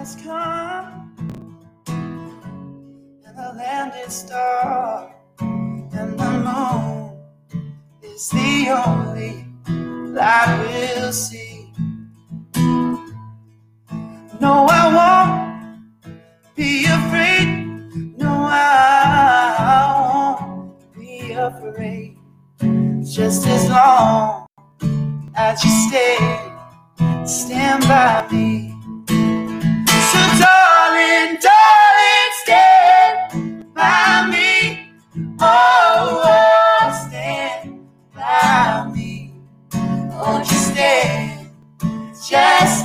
has come, and the land is dark, and the moon is the only light we'll see. No, I won't be afraid. No, I won't be afraid. Just as long as you stay, stand by me.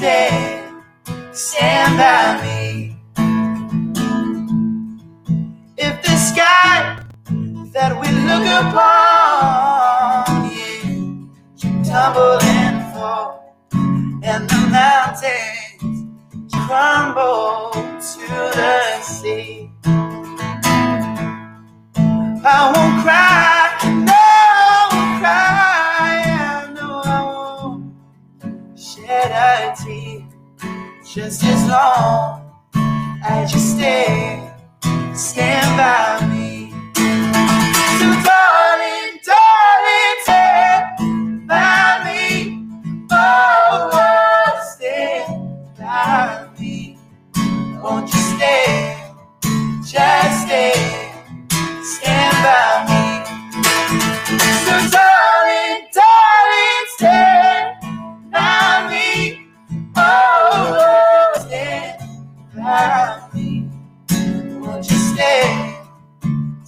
Just stand, by me. If the sky that we look upon, yeah, tumble and fall, and the mountains crumble to the sea. I won't cry, no, I won't cry, and no, I won't shed a tear. Just as long as you stay, stand by me. So, darling, darling, stand by me. Oh, oh, stand by me. Won't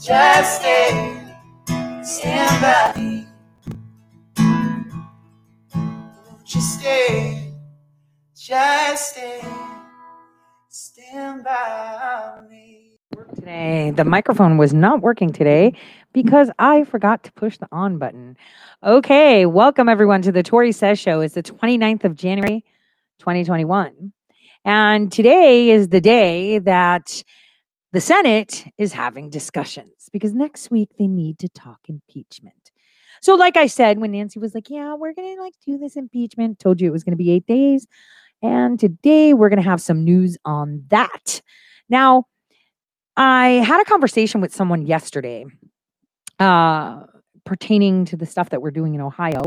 Just stay. Stand by me. Won't you stay? Just stay. Stand by me. today. The microphone was not working today because I forgot to push the on button. Okay, welcome everyone to the Tori Says Show. It's the 29th of January, 2021. And today is the day that the Senate is having discussions because next week they need to talk impeachment. So, like I said, when Nancy was like, Yeah, we're gonna like do this impeachment, told you it was gonna be eight days. And today we're gonna have some news on that. Now, I had a conversation with someone yesterday uh, pertaining to the stuff that we're doing in Ohio.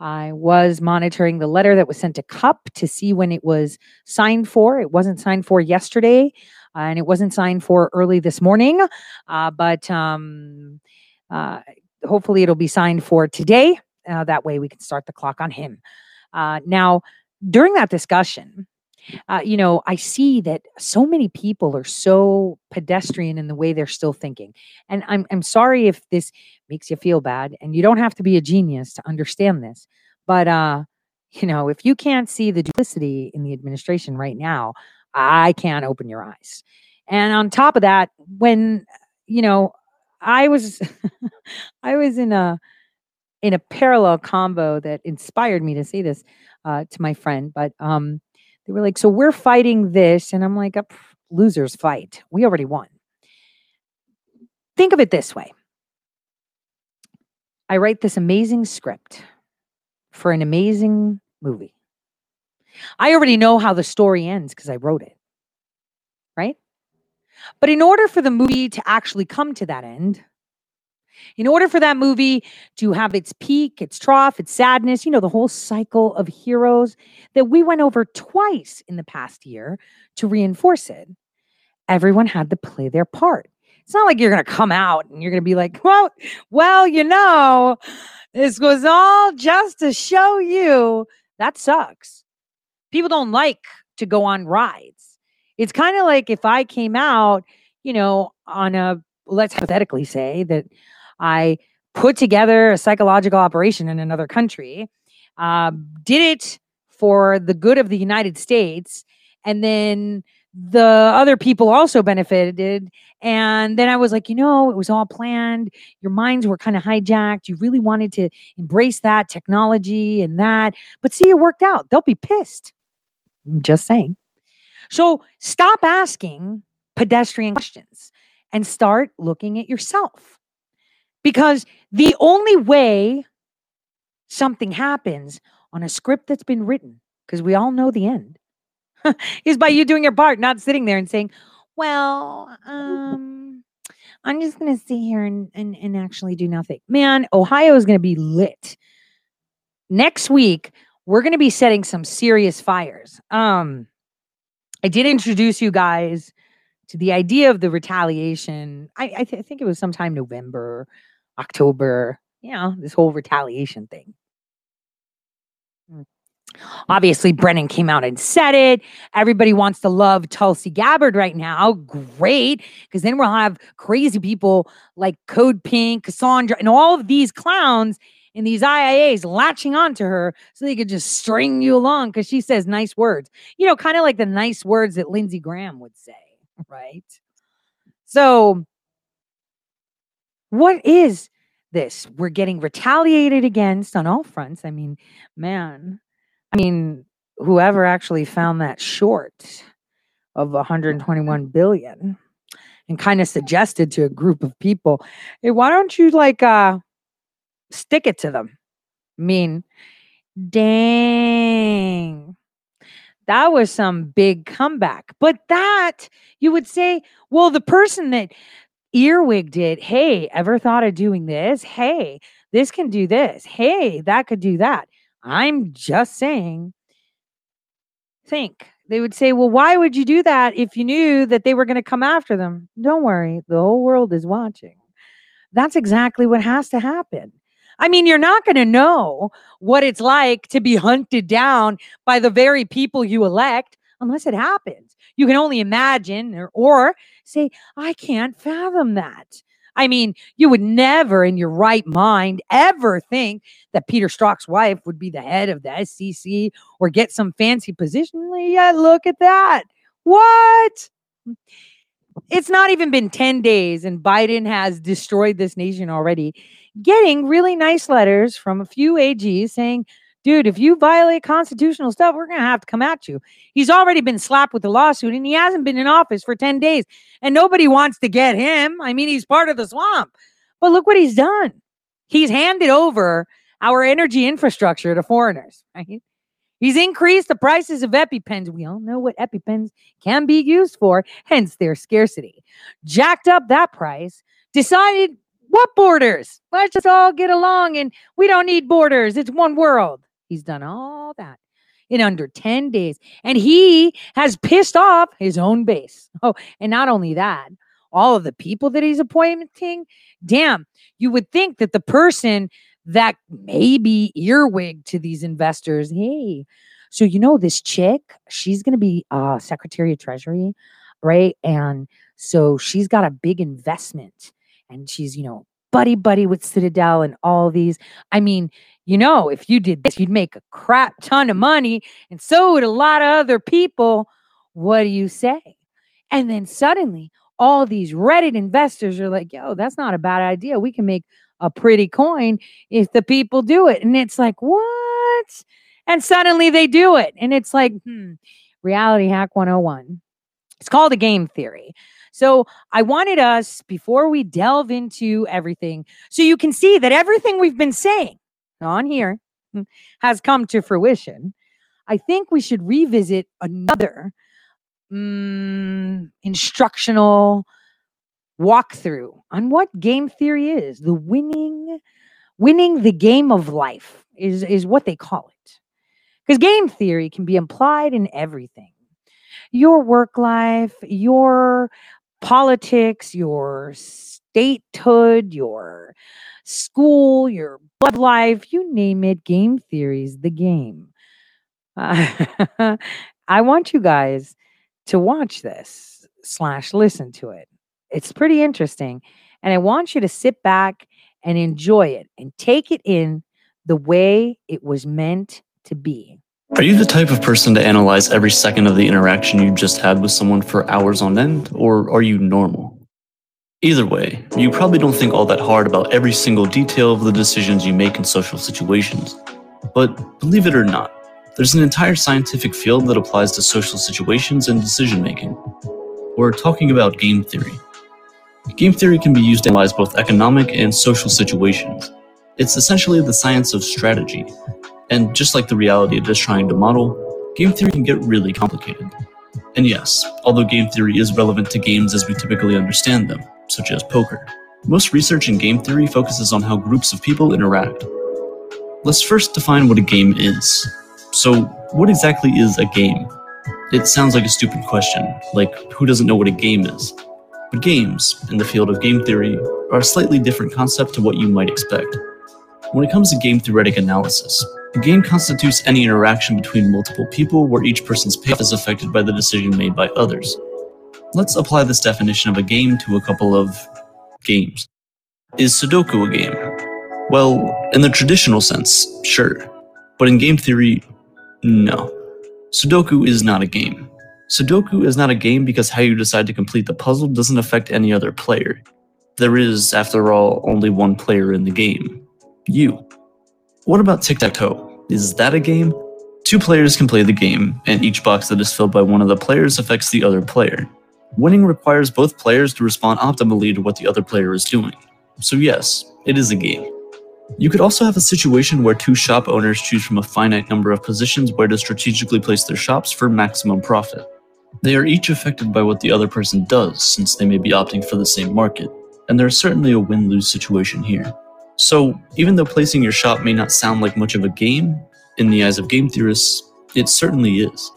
I was monitoring the letter that was sent to CUP to see when it was signed for. It wasn't signed for yesterday, and it wasn't signed for early this morning, uh, but um, uh, hopefully it'll be signed for today. Uh, that way we can start the clock on him. Now, during that discussion, uh, you know, I see that so many people are so pedestrian in the way they're still thinking. And I'm I'm sorry if this makes you feel bad, and you don't have to be a genius to understand this. But uh, you know, if you can't see the duplicity in the administration right now, I can't open your eyes. And on top of that, when you know, I was I was in a in a parallel combo that inspired me to say this uh, to my friend, but um, they were like, "So we're fighting this," and I'm like, "Uh, "Losers fight. We already won." Think of it this way: I write this amazing script for an amazing movie. I already know how the story ends because I wrote it, right? But in order for the movie to actually come to that end, in order for that movie to have its peak, its trough, its sadness, you know, the whole cycle of heroes that we went over twice in the past year to reinforce it, everyone had to play their part. It's not like you're going to come out and you're going to be like, well, well, you know, this was all just to show you. That sucks. People don't like to go on rides. It's kind of like if I came out, you know, on a, let's hypothetically say that I put together a psychological operation in another country, uh, did it for the good of the United States, and then the other people also benefited. And then I was like, you know, it was all planned. Your minds were kind of hijacked. You really wanted to embrace that technology and that. But see, it worked out. They'll be pissed. Just saying. So stop asking pedestrian questions and start looking at yourself. Because the only way something happens on a script that's been written, because we all know the end, is by you doing your part, not sitting there and saying, well, um, I'm just going to sit here and, and, and actually do nothing. Man, Ohio is going to be lit. Next week, we're going to be setting some serious fires. Um, I did introduce you guys to the idea of the retaliation. I, I, th- I think it was sometime November, October, you know, this whole retaliation thing. Mm. Obviously, Brennan came out and said it. Everybody wants to love Tulsi Gabbard right now. Great. Because then we'll have crazy people like Code Pink, Cassandra, and all of these clowns in these IIAs latching onto her so they could just string you along because she says nice words. You know, kind of like the nice words that Lindsey Graham would say, right? So, what is this? We're getting retaliated against on all fronts. I mean, man, I mean, whoever actually found that short of 121 billion and kind of suggested to a group of people, hey, why don't you like uh stick it to them? Mean, dang. That was some big comeback. But that you would say, well, the person that earwigged it, hey, ever thought of doing this? Hey, this can do this. Hey, that could do that. I'm just saying, think. They would say, Well, why would you do that if you knew that they were going to come after them? Don't worry, the whole world is watching. That's exactly what has to happen. I mean, you're not going to know what it's like to be hunted down by the very people you elect unless it happens. You can only imagine or, or say, I can't fathom that. I mean, you would never in your right mind ever think that Peter Strzok's wife would be the head of the SEC or get some fancy position. Yeah, look at that. What? It's not even been 10 days, and Biden has destroyed this nation already. Getting really nice letters from a few AGs saying, dude, if you violate constitutional stuff, we're going to have to come at you. He's already been slapped with a lawsuit and he hasn't been in office for 10 days and nobody wants to get him. I mean, he's part of the swamp. But look what he's done. He's handed over our energy infrastructure to foreigners, right? He's increased the prices of EpiPens. We all know what EpiPens can be used for, hence their scarcity. Jacked up that price, decided what borders? Let's just all get along and we don't need borders. It's one world. He's done all that in under 10 days. And he has pissed off his own base. Oh, and not only that, all of the people that he's appointing, damn, you would think that the person that may be earwig to these investors, hey, so you know this chick, she's going to be uh Secretary of Treasury, right? And so she's got a big investment and she's, you know, buddy buddy with Citadel and all these. I mean, you know, if you did this, you'd make a crap ton of money, and so would a lot of other people. What do you say? And then suddenly, all these Reddit investors are like, yo, that's not a bad idea. We can make a pretty coin if the people do it. And it's like, what? And suddenly they do it. And it's like, hmm, reality hack 101. It's called a game theory. So I wanted us, before we delve into everything, so you can see that everything we've been saying on here mm, has come to fruition, I think we should revisit another mm, instructional walkthrough on what game theory is. The winning, winning the game of life is, is what they call it. Because game theory can be applied in everything your work life, your politics, your statehood, your school, your blood life, you name it, game theories, the game. Uh, I want you guys to watch this slash listen to it. It's pretty interesting. And I want you to sit back and enjoy it and take it in the way it was meant to be. Are you the type of person to analyze every second of the interaction you just had with someone for hours on end, or are you normal? Either way, you probably don't think all that hard about every single detail of the decisions you make in social situations. But believe it or not, there's an entire scientific field that applies to social situations and decision making. We're talking about game theory. Game theory can be used to analyze both economic and social situations. It's essentially the science of strategy. And just like the reality it is trying to model, game theory can get really complicated. And yes, although game theory is relevant to games as we typically understand them, such as poker, most research in game theory focuses on how groups of people interact. Let's first define what a game is. So, what exactly is a game? It sounds like a stupid question, like who doesn't know what a game is? But games, in the field of game theory, are a slightly different concept to what you might expect. When it comes to game theoretic analysis, a game constitutes any interaction between multiple people where each person's payoff is affected by the decision made by others. Let's apply this definition of a game to a couple of games. Is Sudoku a game? Well, in the traditional sense, sure. But in game theory, no. Sudoku is not a game. Sudoku is not a game because how you decide to complete the puzzle doesn't affect any other player. There is, after all, only one player in the game you. What about tic tac toe? Is that a game? Two players can play the game, and each box that is filled by one of the players affects the other player. Winning requires both players to respond optimally to what the other player is doing. So, yes, it is a game. You could also have a situation where two shop owners choose from a finite number of positions where to strategically place their shops for maximum profit. They are each affected by what the other person does, since they may be opting for the same market, and there is certainly a win lose situation here. So, even though placing your shop may not sound like much of a game, in the eyes of game theorists, it certainly is.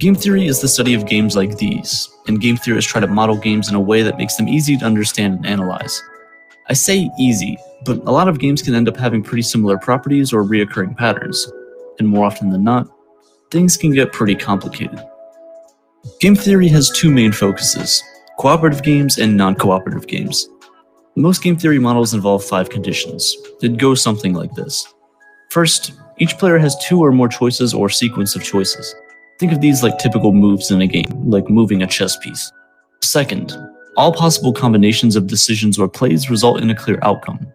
Game theory is the study of games like these, and game theorists try to model games in a way that makes them easy to understand and analyze. I say easy, but a lot of games can end up having pretty similar properties or reoccurring patterns, and more often than not, things can get pretty complicated. Game theory has two main focuses cooperative games and non cooperative games. Most game theory models involve five conditions. It goes something like this. First, each player has two or more choices or sequence of choices. Think of these like typical moves in a game, like moving a chess piece. Second, all possible combinations of decisions or plays result in a clear outcome.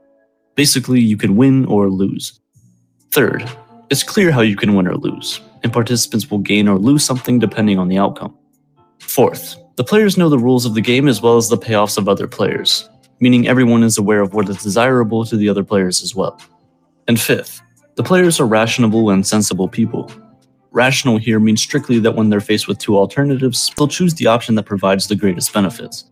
Basically, you can win or lose. Third, it's clear how you can win or lose, and participants will gain or lose something depending on the outcome. Fourth, the players know the rules of the game as well as the payoffs of other players, meaning everyone is aware of what is desirable to the other players as well. And fifth, the players are rational and sensible people. Rational here means strictly that when they're faced with two alternatives, they'll choose the option that provides the greatest benefits.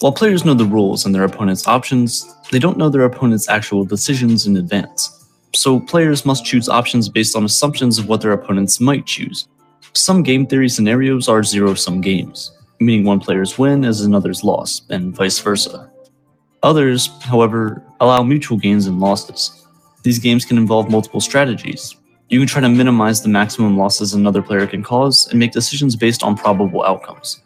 While players know the rules and their opponent's options, they don't know their opponent's actual decisions in advance. So players must choose options based on assumptions of what their opponents might choose. Some game theory scenarios are zero sum games, meaning one player's win is another's loss, and vice versa. Others, however, allow mutual gains and losses. These games can involve multiple strategies. You can try to minimize the maximum losses another player can cause and make decisions based on probable outcomes.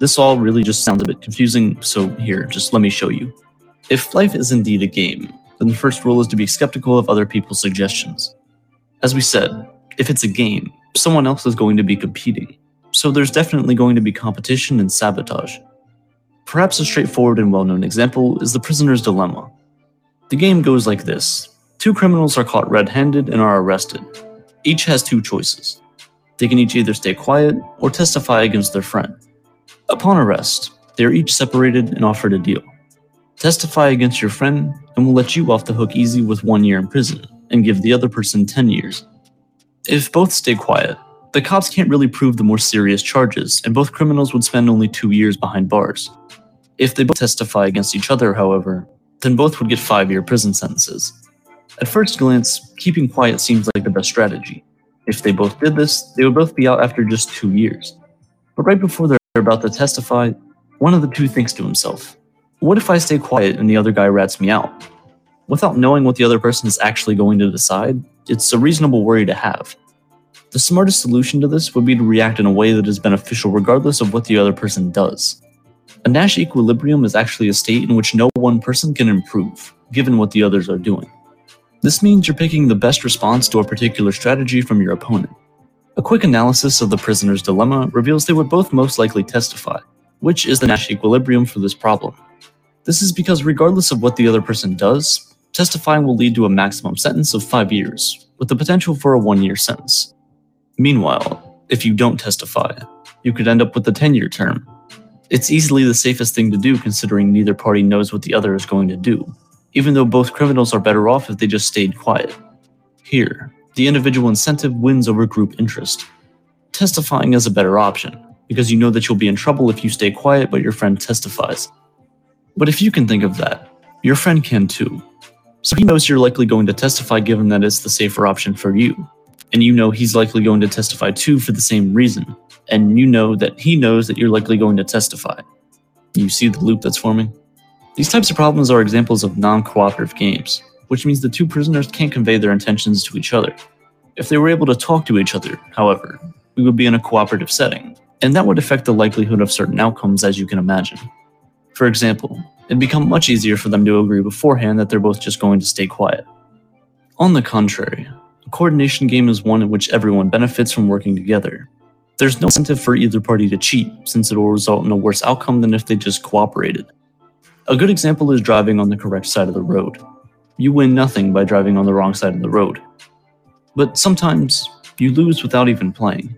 This all really just sounds a bit confusing, so here, just let me show you. If life is indeed a game, then the first rule is to be skeptical of other people's suggestions. As we said, if it's a game, someone else is going to be competing, so there's definitely going to be competition and sabotage. Perhaps a straightforward and well known example is the prisoner's dilemma. The game goes like this Two criminals are caught red handed and are arrested. Each has two choices. They can each either stay quiet or testify against their friend. Upon arrest, they are each separated and offered a deal. Testify against your friend, and we'll let you off the hook easy with one year in prison, and give the other person 10 years. If both stay quiet, the cops can't really prove the more serious charges, and both criminals would spend only two years behind bars. If they both testify against each other, however, then both would get five year prison sentences. At first glance, keeping quiet seems like the best strategy. If they both did this, they would both be out after just two years. But right before they're about to testify, one of the two thinks to himself, What if I stay quiet and the other guy rats me out? Without knowing what the other person is actually going to decide, it's a reasonable worry to have. The smartest solution to this would be to react in a way that is beneficial regardless of what the other person does. A Nash equilibrium is actually a state in which no one person can improve, given what the others are doing. This means you're picking the best response to a particular strategy from your opponent. A quick analysis of the prisoner's dilemma reveals they would both most likely testify, which is the Nash equilibrium for this problem. This is because regardless of what the other person does, testifying will lead to a maximum sentence of 5 years, with the potential for a 1 year sentence. Meanwhile, if you don't testify, you could end up with a 10 year term, it's easily the safest thing to do considering neither party knows what the other is going to do, even though both criminals are better off if they just stayed quiet. Here, the individual incentive wins over group interest. testifying is a better option, because you know that you'll be in trouble if you stay quiet but your friend testifies. But if you can think of that, your friend can too. So he knows you're likely going to testify given that it's the safer option for you. And you know he's likely going to testify too for the same reason. And you know that he knows that you're likely going to testify. You see the loop that's forming? These types of problems are examples of non cooperative games, which means the two prisoners can't convey their intentions to each other. If they were able to talk to each other, however, we would be in a cooperative setting, and that would affect the likelihood of certain outcomes as you can imagine. For example, it'd become much easier for them to agree beforehand that they're both just going to stay quiet. On the contrary, a coordination game is one in which everyone benefits from working together. There's no incentive for either party to cheat, since it will result in a worse outcome than if they just cooperated. A good example is driving on the correct side of the road. You win nothing by driving on the wrong side of the road. But sometimes, you lose without even playing.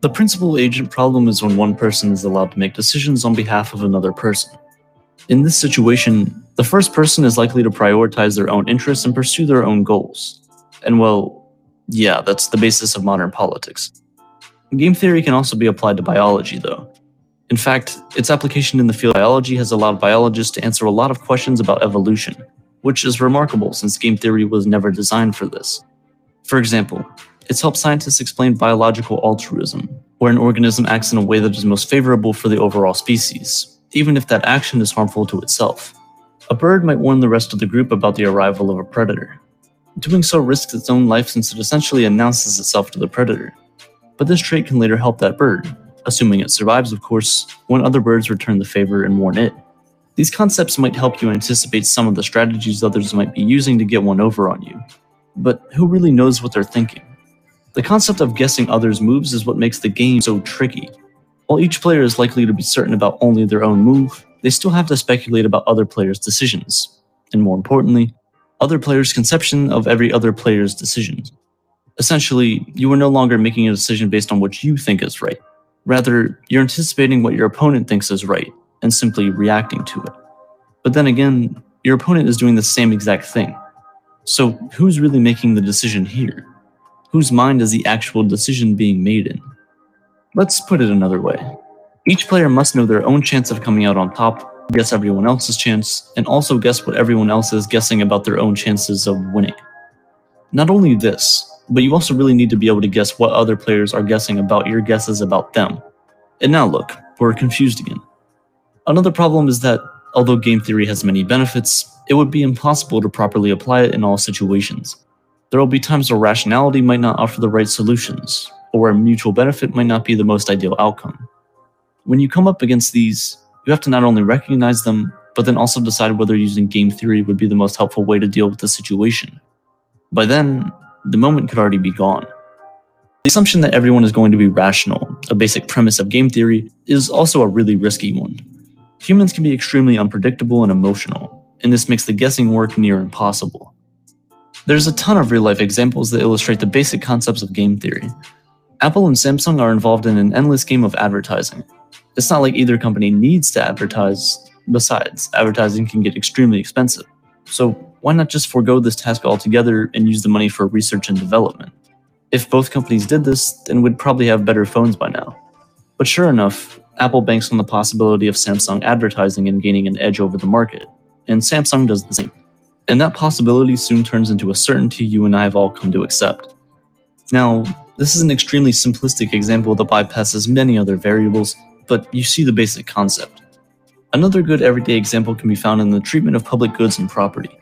The principal agent problem is when one person is allowed to make decisions on behalf of another person. In this situation, the first person is likely to prioritize their own interests and pursue their own goals. And well, yeah, that's the basis of modern politics. Game theory can also be applied to biology, though. In fact, its application in the field of biology has allowed biologists to answer a lot of questions about evolution, which is remarkable since game theory was never designed for this. For example, it's helped scientists explain biological altruism, where an organism acts in a way that is most favorable for the overall species, even if that action is harmful to itself. A bird might warn the rest of the group about the arrival of a predator. Doing so risks its own life since it essentially announces itself to the predator. But this trait can later help that bird, assuming it survives, of course, when other birds return the favor and warn it. These concepts might help you anticipate some of the strategies others might be using to get one over on you. But who really knows what they're thinking? The concept of guessing others' moves is what makes the game so tricky. While each player is likely to be certain about only their own move, they still have to speculate about other players' decisions. And more importantly, other players' conception of every other player's decisions. Essentially, you are no longer making a decision based on what you think is right. Rather, you're anticipating what your opponent thinks is right and simply reacting to it. But then again, your opponent is doing the same exact thing. So, who's really making the decision here? Whose mind is the actual decision being made in? Let's put it another way. Each player must know their own chance of coming out on top, guess everyone else's chance, and also guess what everyone else is guessing about their own chances of winning. Not only this, but you also really need to be able to guess what other players are guessing about your guesses about them. And now look, we're confused again. Another problem is that, although game theory has many benefits, it would be impossible to properly apply it in all situations. There will be times where rationality might not offer the right solutions, or where mutual benefit might not be the most ideal outcome. When you come up against these, you have to not only recognize them, but then also decide whether using game theory would be the most helpful way to deal with the situation. By then, the moment could already be gone. The assumption that everyone is going to be rational, a basic premise of game theory, is also a really risky one. Humans can be extremely unpredictable and emotional, and this makes the guessing work near impossible. There's a ton of real life examples that illustrate the basic concepts of game theory. Apple and Samsung are involved in an endless game of advertising. It's not like either company needs to advertise, besides, advertising can get extremely expensive. So, why not just forego this task altogether and use the money for research and development? If both companies did this, then we'd probably have better phones by now. But sure enough, Apple banks on the possibility of Samsung advertising and gaining an edge over the market, and Samsung does the same. And that possibility soon turns into a certainty you and I have all come to accept. Now, this is an extremely simplistic example that bypasses many other variables, but you see the basic concept. Another good everyday example can be found in the treatment of public goods and property.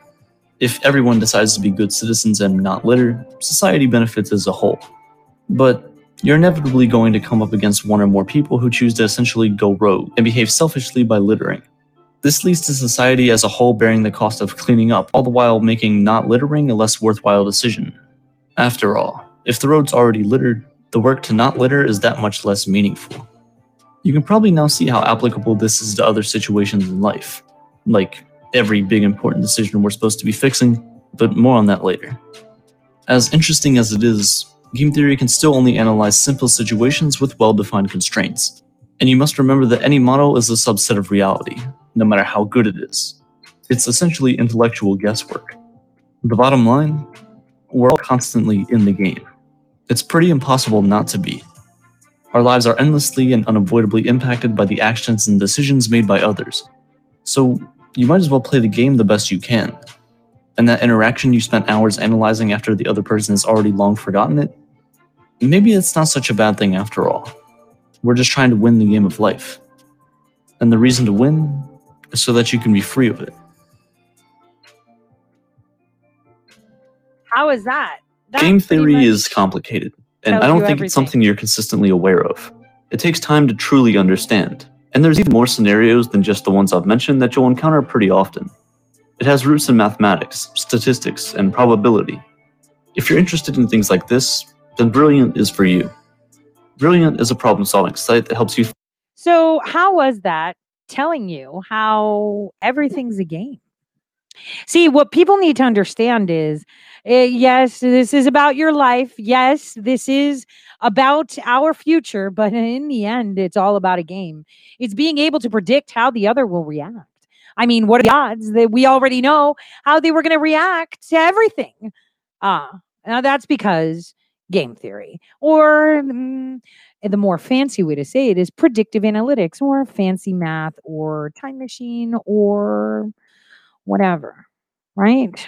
If everyone decides to be good citizens and not litter, society benefits as a whole. But you're inevitably going to come up against one or more people who choose to essentially go rogue and behave selfishly by littering. This leads to society as a whole bearing the cost of cleaning up, all the while making not littering a less worthwhile decision. After all, if the road's already littered, the work to not litter is that much less meaningful. You can probably now see how applicable this is to other situations in life, like every big important decision we're supposed to be fixing, but more on that later. As interesting as it is, game theory can still only analyze simple situations with well defined constraints. And you must remember that any model is a subset of reality, no matter how good it is. It's essentially intellectual guesswork. The bottom line we're all constantly in the game. It's pretty impossible not to be. Our lives are endlessly and unavoidably impacted by the actions and decisions made by others. So, you might as well play the game the best you can. And that interaction you spent hours analyzing after the other person has already long forgotten it, maybe it's not such a bad thing after all. We're just trying to win the game of life. And the reason to win is so that you can be free of it. How is that? That Game theory much- is complicated, and I don't think everything. it's something you're consistently aware of. It takes time to truly understand, and there's even more scenarios than just the ones I've mentioned that you'll encounter pretty often. It has roots in mathematics, statistics, and probability. If you're interested in things like this, then Brilliant is for you. Brilliant is a problem solving site that helps you So, how was that telling you how everything's a game? See, what people need to understand is eh, yes, this is about your life. Yes, this is about our future. But in the end, it's all about a game. It's being able to predict how the other will react. I mean, what are the odds that we already know how they were going to react to everything? Ah, now that's because game theory or mm, the more fancy way to say it is predictive analytics or fancy math or time machine or whatever, right?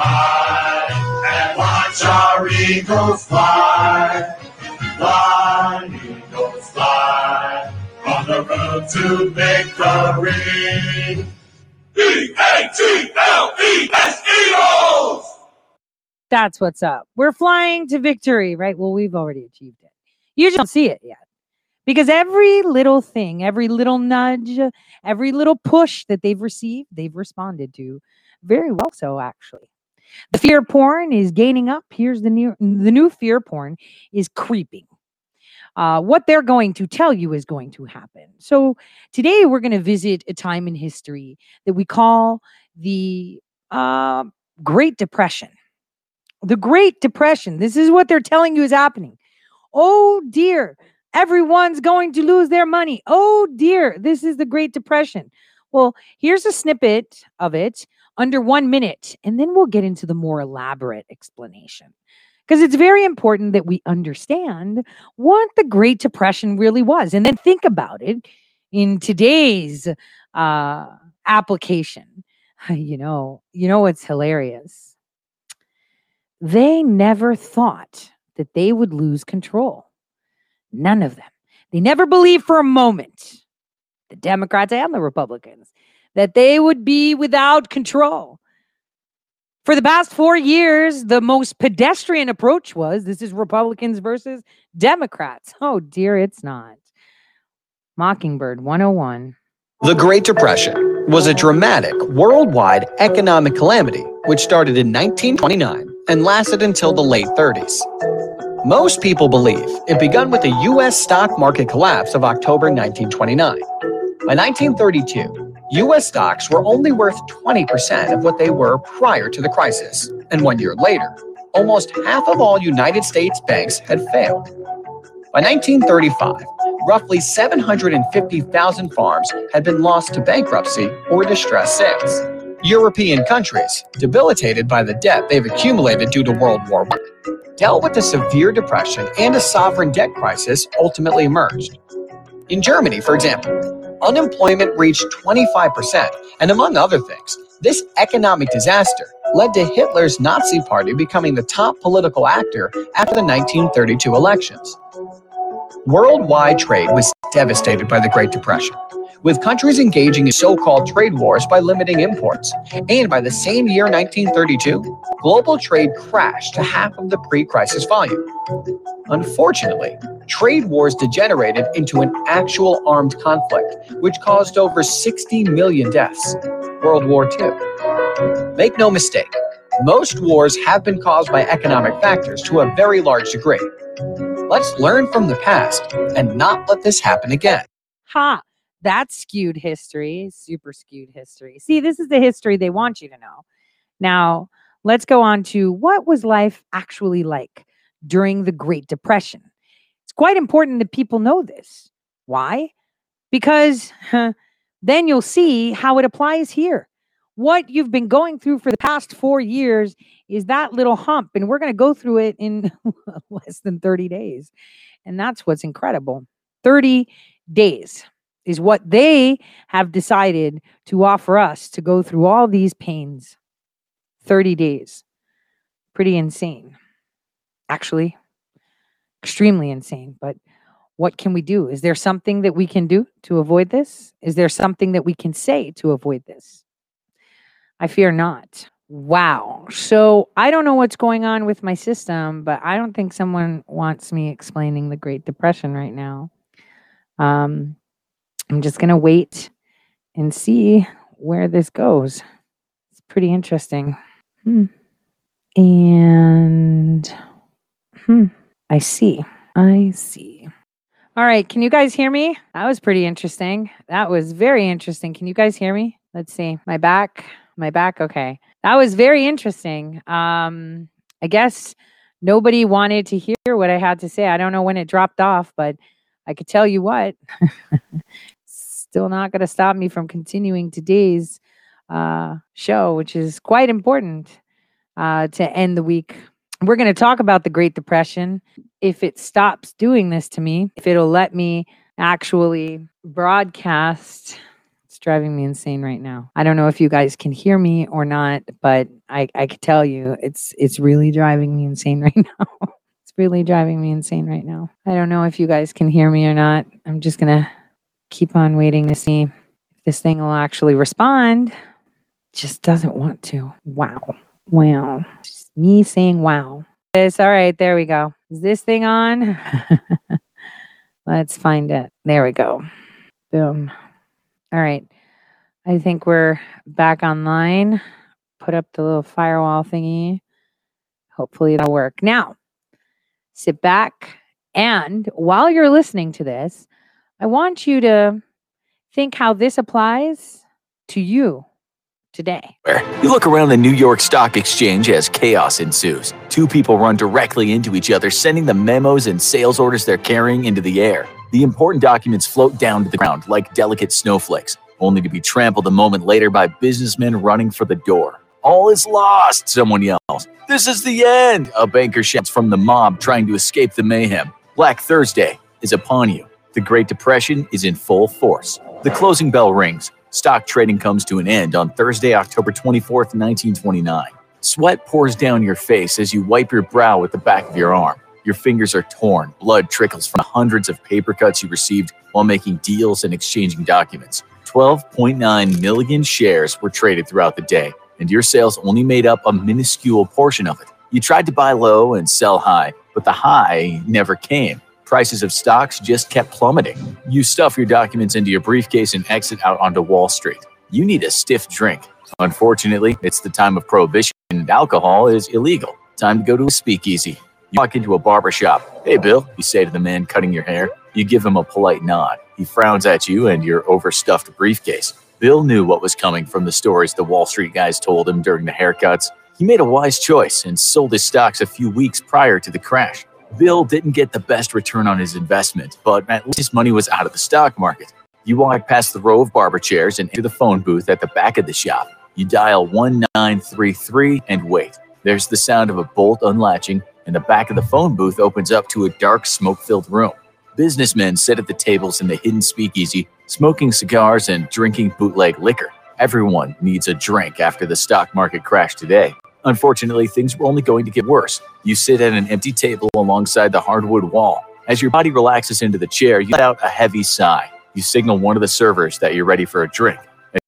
That's what's up. We're flying to victory, right? Well, we've already achieved it. You just don't see it yet. Because every little thing, every little nudge, every little push that they've received, they've responded to very well so actually. The fear porn is gaining up. Here's the new the new fear porn is creeping. Uh, what they're going to tell you is going to happen. So today we're going to visit a time in history that we call the uh, Great Depression. The Great Depression. This is what they're telling you is happening. Oh dear, everyone's going to lose their money. Oh dear, this is the Great Depression. Well, here's a snippet of it under one minute, and then we'll get into the more elaborate explanation. Because it's very important that we understand what the Great Depression really was, and then think about it in today's uh, application. You know, you know what's hilarious? They never thought that they would lose control. None of them. They never believed for a moment, the Democrats and the Republicans, that they would be without control. For the past four years, the most pedestrian approach was this is Republicans versus Democrats. Oh, dear, it's not. Mockingbird 101. The Great Depression was a dramatic worldwide economic calamity which started in 1929 and lasted until the late 30s. Most people believe it began with the U.S. stock market collapse of October 1929. By 1932, U.S. stocks were only worth 20% of what they were prior to the crisis, and one year later, almost half of all United States banks had failed. By 1935, roughly 750,000 farms had been lost to bankruptcy or distressed sales. European countries, debilitated by the debt they've accumulated due to World War I, dealt with a severe depression and a sovereign debt crisis ultimately emerged. In Germany, for example, unemployment reached 25%, and among other things, this economic disaster led to Hitler's Nazi Party becoming the top political actor after the 1932 elections. Worldwide trade was devastated by the Great Depression, with countries engaging in so called trade wars by limiting imports. And by the same year, 1932, global trade crashed to half of the pre crisis volume. Unfortunately, trade wars degenerated into an actual armed conflict, which caused over 60 million deaths. World War II. Make no mistake, most wars have been caused by economic factors to a very large degree. Let's learn from the past and not let this happen again. Ha! That's skewed history, super skewed history. See, this is the history they want you to know. Now, let's go on to what was life actually like during the Great Depression. It's quite important that people know this. Why? Because then you'll see how it applies here. What you've been going through for the past four years is that little hump, and we're going to go through it in less than 30 days. And that's what's incredible. 30 days is what they have decided to offer us to go through all these pains. 30 days. Pretty insane. Actually, extremely insane. But what can we do? Is there something that we can do to avoid this? Is there something that we can say to avoid this? I fear not. Wow. So I don't know what's going on with my system, but I don't think someone wants me explaining the Great Depression right now. Um, I'm just going to wait and see where this goes. It's pretty interesting. Hmm. And hmm, I see. I see. All right. Can you guys hear me? That was pretty interesting. That was very interesting. Can you guys hear me? Let's see. My back. My back. Okay. That was very interesting. Um, I guess nobody wanted to hear what I had to say. I don't know when it dropped off, but I could tell you what. Still not going to stop me from continuing today's uh, show, which is quite important uh, to end the week. We're going to talk about the Great Depression. If it stops doing this to me, if it'll let me actually broadcast, it's driving me insane right now. I don't know if you guys can hear me or not, but I, I can tell you it's it's really driving me insane right now. it's really driving me insane right now. I don't know if you guys can hear me or not. I'm just gonna keep on waiting to see if this thing will actually respond. Just doesn't want to. Wow. Wow. Just me saying wow. It's all right. There we go. Is this thing on? Let's find it. There we go. Boom. All right. I think we're back online. Put up the little firewall thingy. Hopefully it'll work. Now, sit back and while you're listening to this, I want you to think how this applies to you today. You look around the New York Stock Exchange as chaos ensues. Two people run directly into each other, sending the memos and sales orders they're carrying into the air. The important documents float down to the ground like delicate snowflakes, only to be trampled a moment later by businessmen running for the door. All is lost, someone yells. This is the end, a banker shouts from the mob trying to escape the mayhem. Black Thursday is upon you. The Great Depression is in full force. The closing bell rings. Stock trading comes to an end on Thursday, October 24th, 1929. Sweat pours down your face as you wipe your brow with the back of your arm. Your fingers are torn, blood trickles from the hundreds of paper cuts you received while making deals and exchanging documents. 12.9 million shares were traded throughout the day, and your sales only made up a minuscule portion of it. You tried to buy low and sell high, but the high never came. Prices of stocks just kept plummeting. You stuff your documents into your briefcase and exit out onto Wall Street. You need a stiff drink. Unfortunately, it's the time of prohibition and alcohol is illegal. Time to go to a speakeasy. You walk into a barber shop. Hey, Bill, you say to the man cutting your hair. You give him a polite nod. He frowns at you and your overstuffed briefcase. Bill knew what was coming from the stories the Wall Street guys told him during the haircuts. He made a wise choice and sold his stocks a few weeks prior to the crash. Bill didn't get the best return on his investment, but at least his money was out of the stock market. You walk past the row of barber chairs and into the phone booth at the back of the shop. You dial 1933 and wait. There's the sound of a bolt unlatching, and the back of the phone booth opens up to a dark, smoke filled room. Businessmen sit at the tables in the hidden speakeasy, smoking cigars and drinking bootleg liquor. Everyone needs a drink after the stock market crash today. Unfortunately, things were only going to get worse. You sit at an empty table alongside the hardwood wall. As your body relaxes into the chair, you let out a heavy sigh. You signal one of the servers that you're ready for a drink.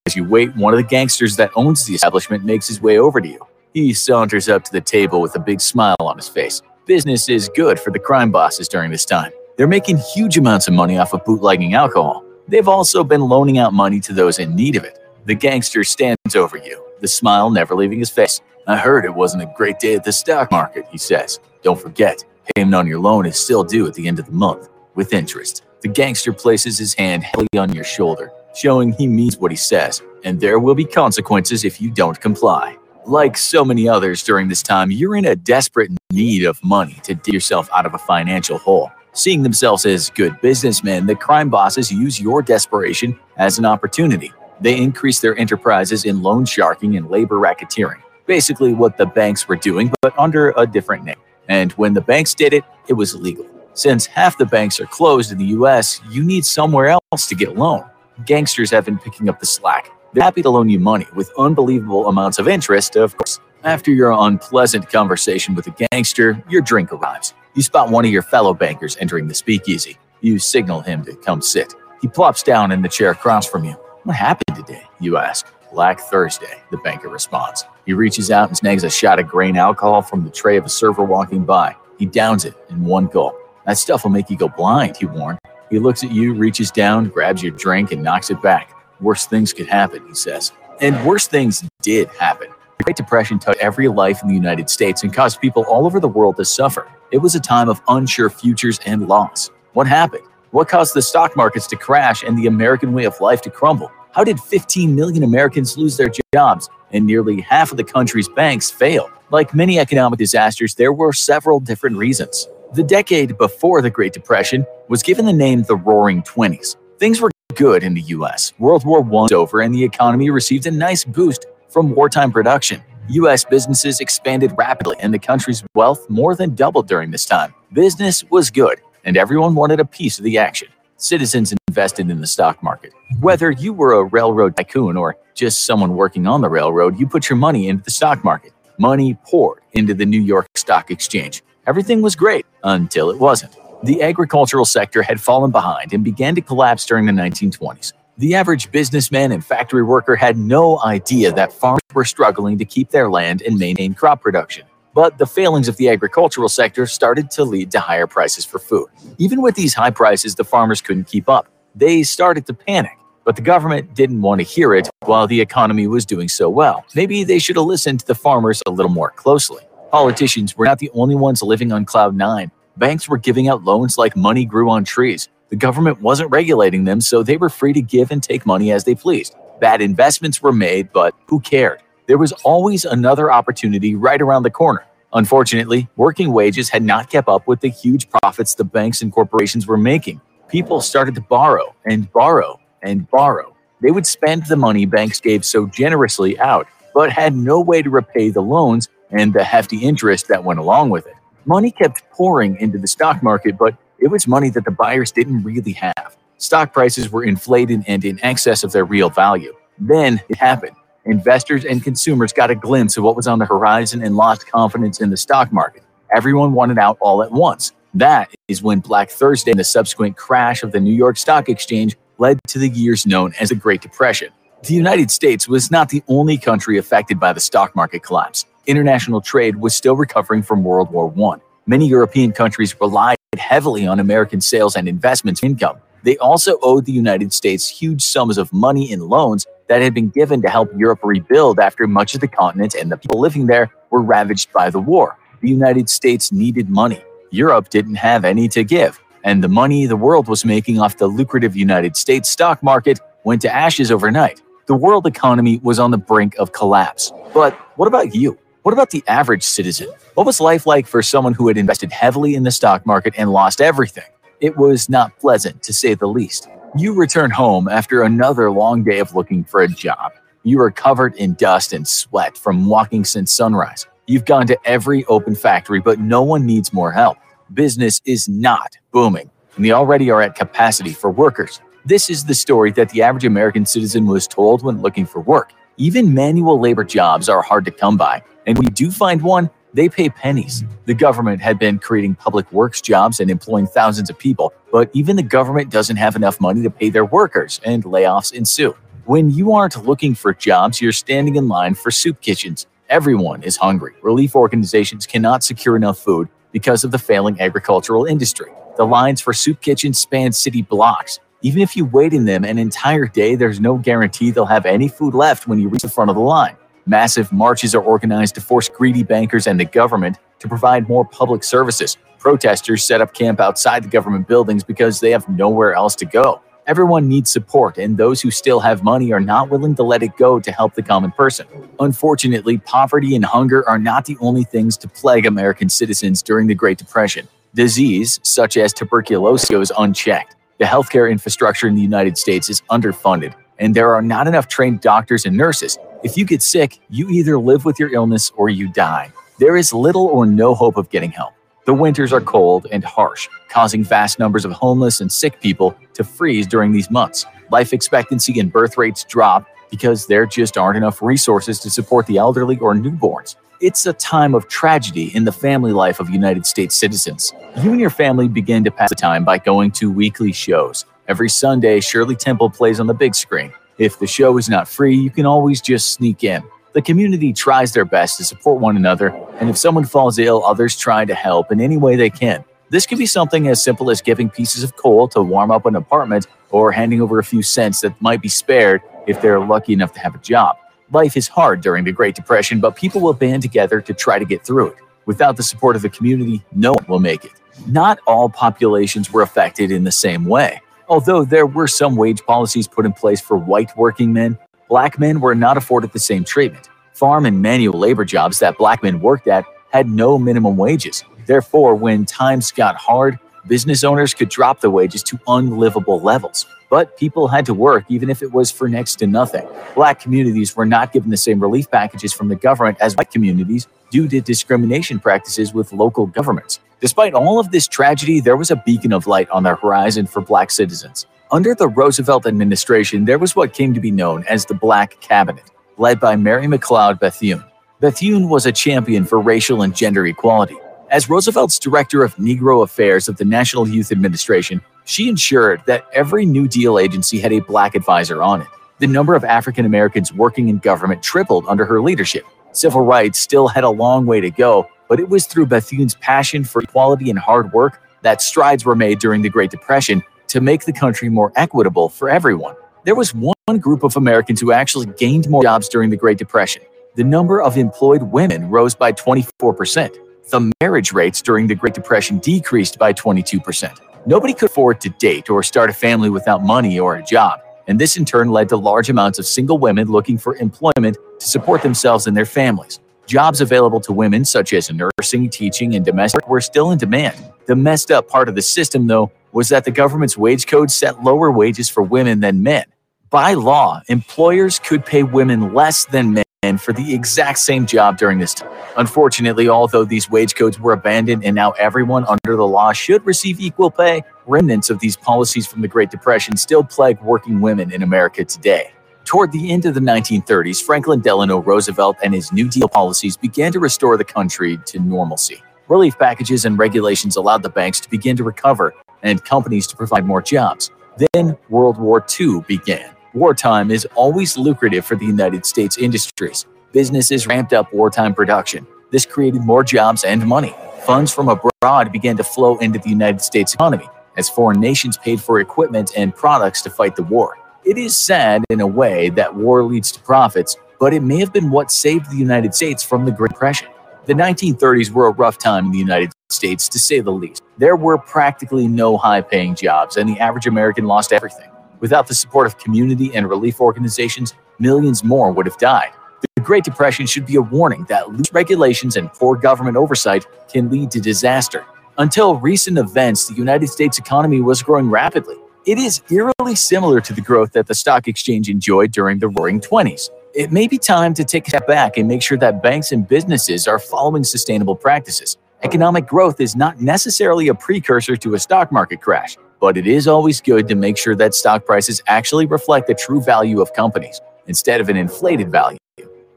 As you wait, one of the gangsters that owns the establishment makes his way over to you. He saunters up to the table with a big smile on his face. Business is good for the crime bosses during this time. They're making huge amounts of money off of bootlegging alcohol. They've also been loaning out money to those in need of it. The gangster stands over you, the smile never leaving his face. I heard it wasn't a great day at the stock market, he says. Don't forget, Payment on your loan is still due at the end of the month, with interest. The gangster places his hand heavily on your shoulder, showing he means what he says, and there will be consequences if you don't comply. Like so many others during this time, you're in a desperate need of money to dig yourself out of a financial hole. Seeing themselves as good businessmen, the crime bosses use your desperation as an opportunity. They increase their enterprises in loan sharking and labor racketeering. Basically, what the banks were doing, but under a different name. And when the banks did it, it was legal. Since half the banks are closed in the US, you need somewhere else to get a loan. Gangsters have been picking up the slack. They're happy to loan you money with unbelievable amounts of interest, of course. After your unpleasant conversation with a gangster, your drink arrives. You spot one of your fellow bankers entering the speakeasy. You signal him to come sit. He plops down in the chair across from you. What happened today? You ask. Black Thursday, the banker responds. He reaches out and snags a shot of grain alcohol from the tray of a server walking by. He downs it in one gulp. That stuff will make you go blind, he warned. He looks at you, reaches down, grabs your drink, and knocks it back. Worse things could happen, he says. And worse things did happen. The Great Depression touched every life in the United States and caused people all over the world to suffer. It was a time of unsure futures and loss. What happened? What caused the stock markets to crash and the American way of life to crumble? How did 15 million Americans lose their jobs and nearly half of the country's banks fail? Like many economic disasters, there were several different reasons. The decade before the Great Depression was given the name the Roaring Twenties. Things were good in the US. World War I was over and the economy received a nice boost from wartime production. US businesses expanded rapidly and the country's wealth more than doubled during this time. Business was good and everyone wanted a piece of the action. Citizens invested in the stock market. Whether you were a railroad tycoon or just someone working on the railroad, you put your money into the stock market. Money poured into the New York Stock Exchange. Everything was great until it wasn't. The agricultural sector had fallen behind and began to collapse during the 1920s. The average businessman and factory worker had no idea that farmers were struggling to keep their land and maintain crop production. But the failings of the agricultural sector started to lead to higher prices for food. Even with these high prices, the farmers couldn't keep up. They started to panic, but the government didn't want to hear it while the economy was doing so well. Maybe they should have listened to the farmers a little more closely. Politicians were not the only ones living on cloud nine. Banks were giving out loans like money grew on trees. The government wasn't regulating them, so they were free to give and take money as they pleased. Bad investments were made, but who cared? There was always another opportunity right around the corner. Unfortunately, working wages had not kept up with the huge profits the banks and corporations were making. People started to borrow and borrow and borrow. They would spend the money banks gave so generously out, but had no way to repay the loans and the hefty interest that went along with it. Money kept pouring into the stock market, but it was money that the buyers didn't really have. Stock prices were inflated and in excess of their real value. Then it happened investors and consumers got a glimpse of what was on the horizon and lost confidence in the stock market. Everyone wanted out all at once. That is when Black Thursday and the subsequent crash of the New York Stock Exchange led to the years known as the Great Depression. The United States was not the only country affected by the stock market collapse. International trade was still recovering from World War I. Many European countries relied heavily on American sales and investments income. They also owed the United States huge sums of money in loans that had been given to help Europe rebuild after much of the continent and the people living there were ravaged by the war. The United States needed money. Europe didn't have any to give, and the money the world was making off the lucrative United States stock market went to ashes overnight. The world economy was on the brink of collapse. But what about you? What about the average citizen? What was life like for someone who had invested heavily in the stock market and lost everything? It was not pleasant, to say the least. You return home after another long day of looking for a job. You are covered in dust and sweat from walking since sunrise. You've gone to every open factory, but no one needs more help. Business is not booming, and they already are at capacity for workers. This is the story that the average American citizen was told when looking for work. Even manual labor jobs are hard to come by, and when you do find one, they pay pennies. The government had been creating public works jobs and employing thousands of people, but even the government doesn't have enough money to pay their workers, and layoffs ensue. When you aren't looking for jobs, you're standing in line for soup kitchens. Everyone is hungry. Relief organizations cannot secure enough food because of the failing agricultural industry. The lines for soup kitchens span city blocks. Even if you wait in them an entire day, there's no guarantee they'll have any food left when you reach the front of the line. Massive marches are organized to force greedy bankers and the government to provide more public services. Protesters set up camp outside the government buildings because they have nowhere else to go. Everyone needs support, and those who still have money are not willing to let it go to help the common person. Unfortunately, poverty and hunger are not the only things to plague American citizens during the Great Depression. Disease, such as tuberculosis, goes unchecked. The healthcare infrastructure in the United States is underfunded, and there are not enough trained doctors and nurses. If you get sick, you either live with your illness or you die. There is little or no hope of getting help. The winters are cold and harsh, causing vast numbers of homeless and sick people to freeze during these months. Life expectancy and birth rates drop because there just aren't enough resources to support the elderly or newborns. It's a time of tragedy in the family life of United States citizens. You and your family begin to pass the time by going to weekly shows. Every Sunday, Shirley Temple plays on the big screen. If the show is not free, you can always just sneak in. The community tries their best to support one another, and if someone falls ill, others try to help in any way they can. This could be something as simple as giving pieces of coal to warm up an apartment or handing over a few cents that might be spared if they're lucky enough to have a job. Life is hard during the Great Depression, but people will band together to try to get through it. Without the support of the community, no one will make it. Not all populations were affected in the same way. Although there were some wage policies put in place for white working men, black men were not afforded the same treatment. Farm and manual labor jobs that black men worked at had no minimum wages. Therefore, when times got hard, business owners could drop the wages to unlivable levels. But people had to work even if it was for next to nothing. Black communities were not given the same relief packages from the government as white communities due to discrimination practices with local governments. Despite all of this tragedy, there was a beacon of light on the horizon for black citizens. Under the Roosevelt administration, there was what came to be known as the Black Cabinet, led by Mary McLeod Bethune. Bethune was a champion for racial and gender equality. As Roosevelt's director of Negro Affairs of the National Youth Administration, she ensured that every New Deal agency had a black advisor on it. The number of African Americans working in government tripled under her leadership. Civil rights still had a long way to go, but it was through Bethune's passion for equality and hard work that strides were made during the Great Depression to make the country more equitable for everyone. There was one group of Americans who actually gained more jobs during the Great Depression. The number of employed women rose by 24%. The marriage rates during the Great Depression decreased by 22%. Nobody could afford to date or start a family without money or a job, and this in turn led to large amounts of single women looking for employment to support themselves and their families. Jobs available to women, such as nursing, teaching, and domestic, were still in demand. The messed up part of the system, though, was that the government's wage code set lower wages for women than men. By law, employers could pay women less than men for the exact same job during this time. Unfortunately, although these wage codes were abandoned and now everyone under the law should receive equal pay, remnants of these policies from the Great Depression still plague working women in America today. Toward the end of the 1930s, Franklin Delano Roosevelt and his New Deal policies began to restore the country to normalcy. Relief packages and regulations allowed the banks to begin to recover and companies to provide more jobs. Then World War II began. Wartime is always lucrative for the United States industries. Businesses ramped up wartime production. This created more jobs and money. Funds from abroad began to flow into the United States economy as foreign nations paid for equipment and products to fight the war. It is sad in a way that war leads to profits, but it may have been what saved the United States from the Great Depression. The 1930s were a rough time in the United States, to say the least. There were practically no high paying jobs, and the average American lost everything. Without the support of community and relief organizations, millions more would have died. The Great Depression should be a warning that loose regulations and poor government oversight can lead to disaster. Until recent events, the United States economy was growing rapidly. It is eerily similar to the growth that the stock exchange enjoyed during the roaring 20s. It may be time to take a step back and make sure that banks and businesses are following sustainable practices. Economic growth is not necessarily a precursor to a stock market crash, but it is always good to make sure that stock prices actually reflect the true value of companies instead of an inflated value.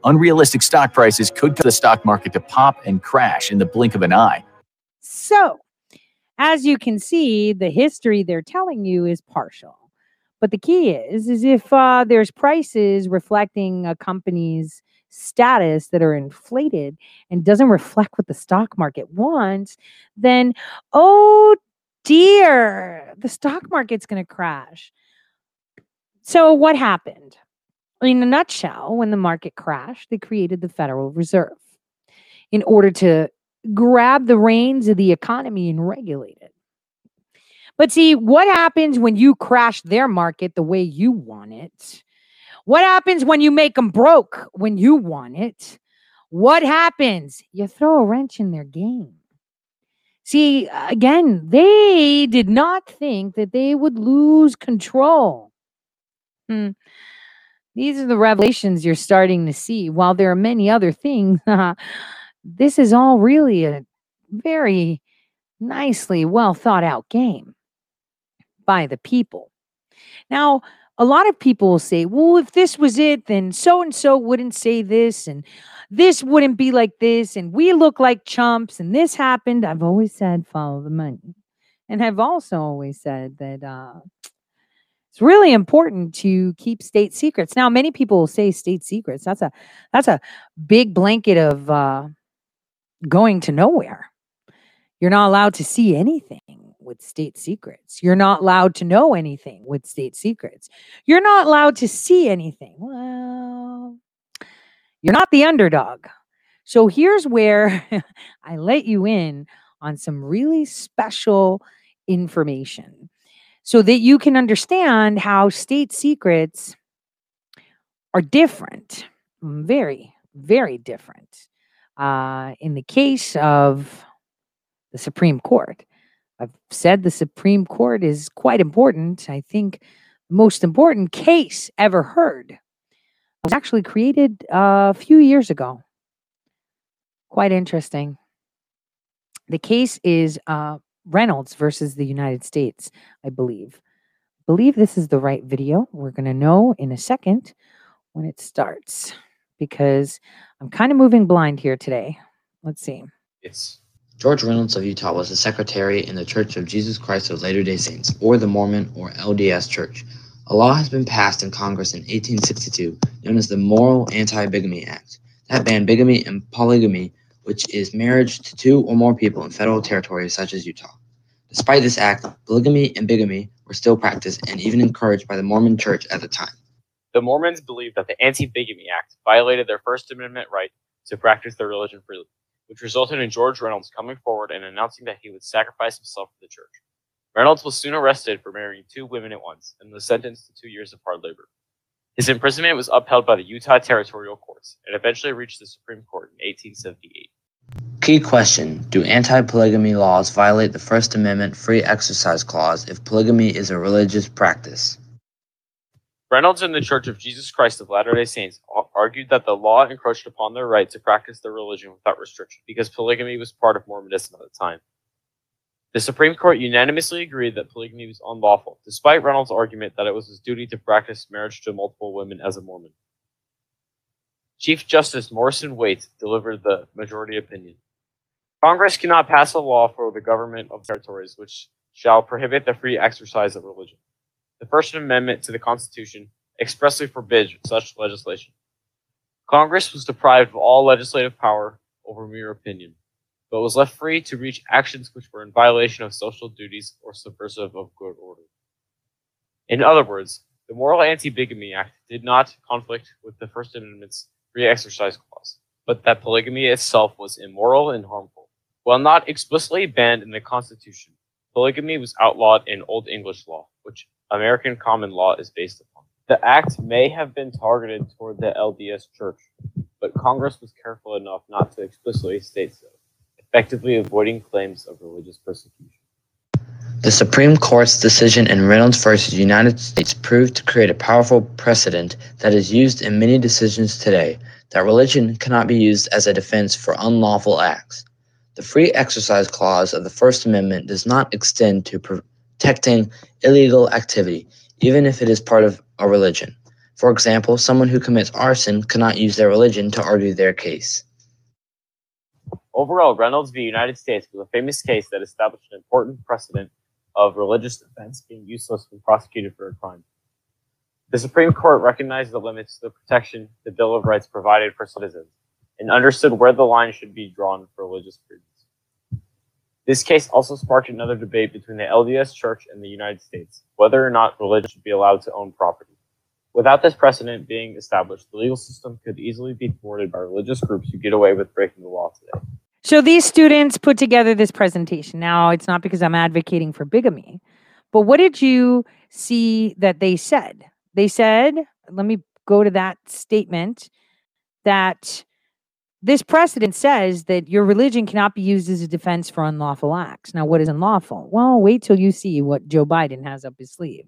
Unrealistic stock prices could cause the stock market to pop and crash in the blink of an eye. So, as you can see, the history they're telling you is partial. But the key is, is if uh, there's prices reflecting a company's status that are inflated and doesn't reflect what the stock market wants, then oh dear, the stock market's going to crash. So what happened? In a nutshell, when the market crashed, they created the Federal Reserve in order to grab the reins of the economy and regulate it. But see, what happens when you crash their market the way you want it? What happens when you make them broke when you want it? What happens? You throw a wrench in their game. See, again, they did not think that they would lose control. Hmm. These are the revelations you're starting to see. While there are many other things, this is all really a very nicely well thought out game by the people. Now, a lot of people will say, well, if this was it, then so and so wouldn't say this, and this wouldn't be like this, and we look like chumps, and this happened. I've always said, follow the money. And I've also always said that uh, it's really important to keep state secrets. Now, many people will say state secrets. That's a that's a big blanket of uh, going to nowhere. You're not allowed to see anything with state secrets. You're not allowed to know anything with state secrets. You're not allowed to see anything. Well, you're not the underdog. So here's where I let you in on some really special information so that you can understand how state secrets are different, very, very different. Uh, in the case of the Supreme Court, I've said the Supreme Court is quite important. I think most important case ever heard was actually created a few years ago. Quite interesting. The case is uh, Reynolds versus the United States, I believe. I believe this is the right video. We're going to know in a second when it starts because I'm kind of moving blind here today. Let's see. It's George Reynolds of Utah was a secretary in the Church of Jesus Christ of Latter day Saints, or the Mormon or LDS Church. A law has been passed in Congress in 1862 known as the Morrill Anti Bigamy Act that banned bigamy and polygamy, which is marriage to two or more people in federal territories such as Utah. Despite this act, polygamy and bigamy were still practiced and even encouraged by the Mormon Church at the time. The Mormons believed that the Anti Bigamy Act violated their First Amendment right to practice their religion freely which resulted in George Reynolds coming forward and announcing that he would sacrifice himself for the church. Reynolds was soon arrested for marrying two women at once and was sentenced to two years of hard labor. His imprisonment was upheld by the Utah Territorial Courts and eventually reached the Supreme Court in 1878. Key question Do anti polygamy laws violate the First Amendment free exercise clause if polygamy is a religious practice? Reynolds and the Church of Jesus Christ of Latter day Saints argued that the law encroached upon their right to practice their religion without restriction because polygamy was part of Mormonism at the time. The Supreme Court unanimously agreed that polygamy was unlawful, despite Reynolds' argument that it was his duty to practice marriage to multiple women as a Mormon. Chief Justice Morrison Waite delivered the majority opinion. Congress cannot pass a law for the government of territories which shall prohibit the free exercise of religion. The First Amendment to the Constitution expressly forbids such legislation. Congress was deprived of all legislative power over mere opinion, but was left free to reach actions which were in violation of social duties or subversive of good order. In other words, the Morrill Anti Bigamy Act did not conflict with the First Amendment's free exercise clause, but that polygamy itself was immoral and harmful. While not explicitly banned in the Constitution, polygamy was outlawed in Old English law, which American common law is based upon. The act may have been targeted toward the LDS Church, but Congress was careful enough not to explicitly state so, effectively avoiding claims of religious persecution. The Supreme Court's decision in Reynolds v. United States proved to create a powerful precedent that is used in many decisions today that religion cannot be used as a defense for unlawful acts. The Free Exercise Clause of the First Amendment does not extend to protecting illegal activity, even if it is part of a religion. For example, someone who commits arson cannot use their religion to argue their case. Overall, Reynolds v. United States was a famous case that established an important precedent of religious defense being useless when prosecuted for a crime. The Supreme Court recognized the limits to the protection the Bill of Rights provided for citizens and understood where the line should be drawn for religious freedom. This case also sparked another debate between the LDS Church and the United States, whether or not religion should be allowed to own property. Without this precedent being established, the legal system could easily be thwarted by religious groups who get away with breaking the law today. So these students put together this presentation. Now, it's not because I'm advocating for bigamy, but what did you see that they said? They said, let me go to that statement that this precedent says that your religion cannot be used as a defense for unlawful acts. Now, what is unlawful? Well, wait till you see what Joe Biden has up his sleeve.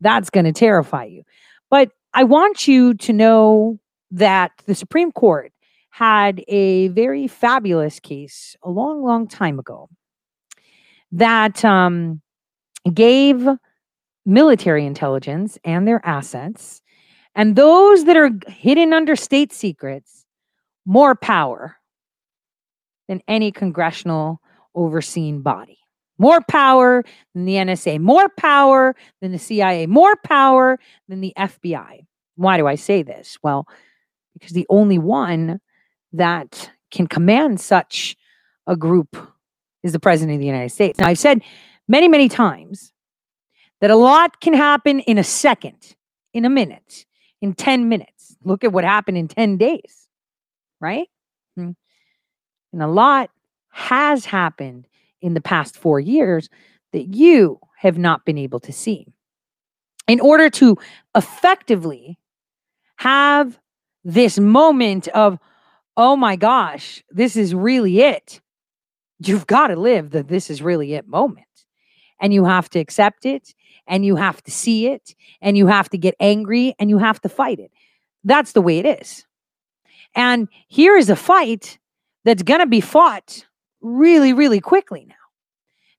That's going to terrify you. But I want you to know that the Supreme Court had a very fabulous case a long, long time ago that um, gave military intelligence and their assets and those that are hidden under state secrets more power than any congressional overseen body. More power than the NSA, more power than the CIA, more power than the FBI. Why do I say this? Well, because the only one that can command such a group is the president of the United States. Now, I've said many, many times that a lot can happen in a second, in a minute, in 10 minutes. Look at what happened in 10 days, right? Hmm. And a lot has happened in the past four years that you have not been able to see. In order to effectively have this moment of, oh my gosh, this is really it, you've got to live the this is really it moment. And you have to accept it and you have to see it and you have to get angry and you have to fight it. That's the way it is. And here is a fight that's going to be fought really, really quickly now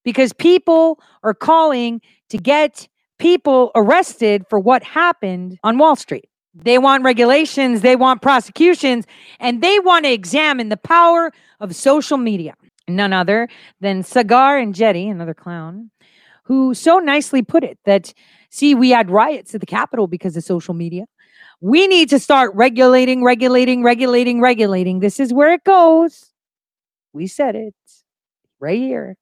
because people are calling to get people arrested for what happened on Wall Street. They want regulations, they want prosecutions, and they want to examine the power of social media. None other than Saagar Enjeti, another clown, who so nicely put it that, see, we had riots at the Capitol because of social media. We need to start regulating, regulating, regulating, regulating. This is where it goes. We said it right here.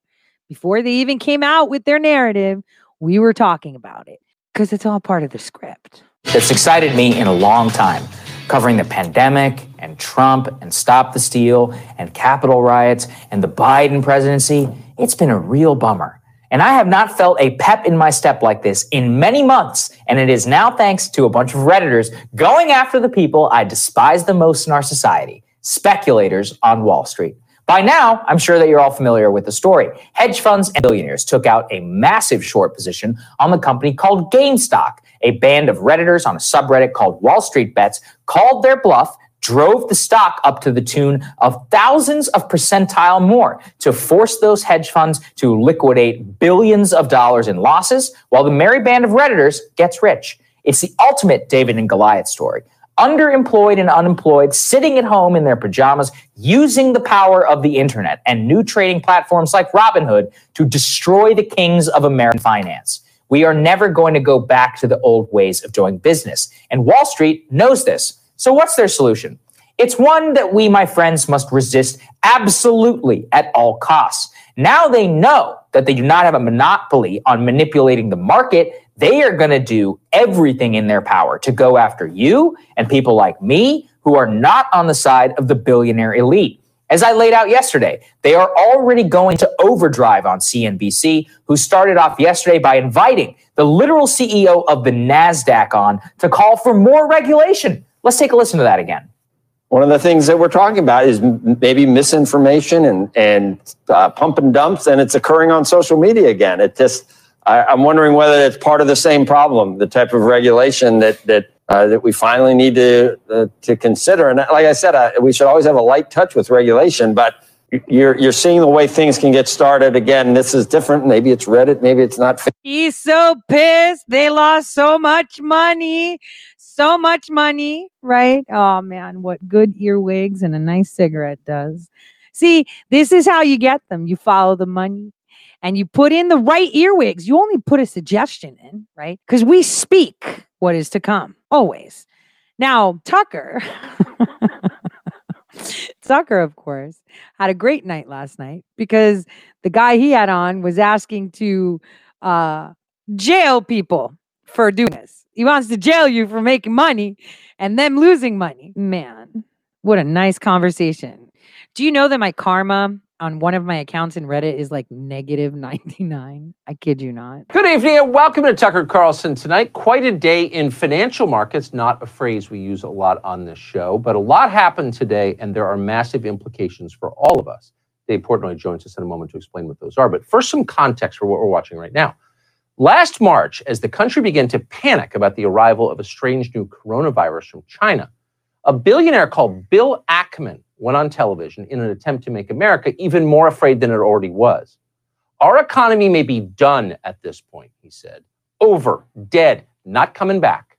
Before they even came out with their narrative, we were talking about it because it's all part of the script. That's excited me in a long time, covering the pandemic and Trump and Stop the Steal and Capitol riots and the Biden presidency. It's been a real bummer. And I have not felt a pep in my step like this in many months. And it is now thanks to a bunch of Redditors going after the people I despise the most in our society speculators on Wall Street. By now, I'm sure that you're all familiar with the story. Hedge funds and billionaires took out a massive short position on the company called GameStop. A band of Redditors on a subreddit called Wall Street Bets called their bluff drove the stock up to the tune of thousands of percentile more to force those hedge funds to liquidate billions of dollars in losses while the merry band of Redditors gets rich. It's the ultimate David and Goliath story. Underemployed and unemployed, sitting at home in their pajamas, using the power of the internet and new trading platforms like Robinhood to destroy the kings of American finance. We are never going to go back to the old ways of doing business. And Wall Street knows this. So, what's their solution? It's one that we, my friends, must resist absolutely at all costs. Now they know that they do not have a monopoly on manipulating the market. They are going to do everything in their power to go after you and people like me who are not on the side of the billionaire elite. As I laid out yesterday, they are already going to overdrive on CNBC, who started off yesterday by inviting the literal CEO of the NASDAQ on to call for more regulation. Let's take a listen to that again. One of the things that we're talking about is maybe misinformation and and uh, pump and dumps, and it's occurring on social media again. It just I, I'm wondering whether it's part of the same problem, the type of regulation that that uh, that we finally need to uh, to consider. And like I said, uh, we should always have a light touch with regulation, but you're you're seeing the way things can get started again. This is different. Maybe it's Reddit. Maybe it's not. He's so pissed. They lost so much money so much money, right? Oh man, what good earwigs and a nice cigarette does. See, this is how you get them. You follow the money and you put in the right earwigs. You only put a suggestion in, right? Because we speak what is to come always. Now, Tucker, Tucker, of course, had a great night last night because the guy he had on was asking to uh, jail people for doing this. He wants to jail you for making money and them losing money. Man, what a nice conversation. Do you know that my karma on one of my accounts in Reddit is like negative 99? I kid you not. Good evening and welcome to Tucker Carlson tonight. Quite a day in financial markets, not a phrase we use a lot on this show, but a lot happened today and there are massive implications for all of us. Dave Portnoy joins us in a moment to explain what those are. But first, some context for what we're watching right now. Last March, as the country began to panic about the arrival of a strange new coronavirus from China, a billionaire called Bill Ackman went on television in an attempt to make America even more afraid than it already was. Our economy may be done at this point, he said. Over, dead, not coming back.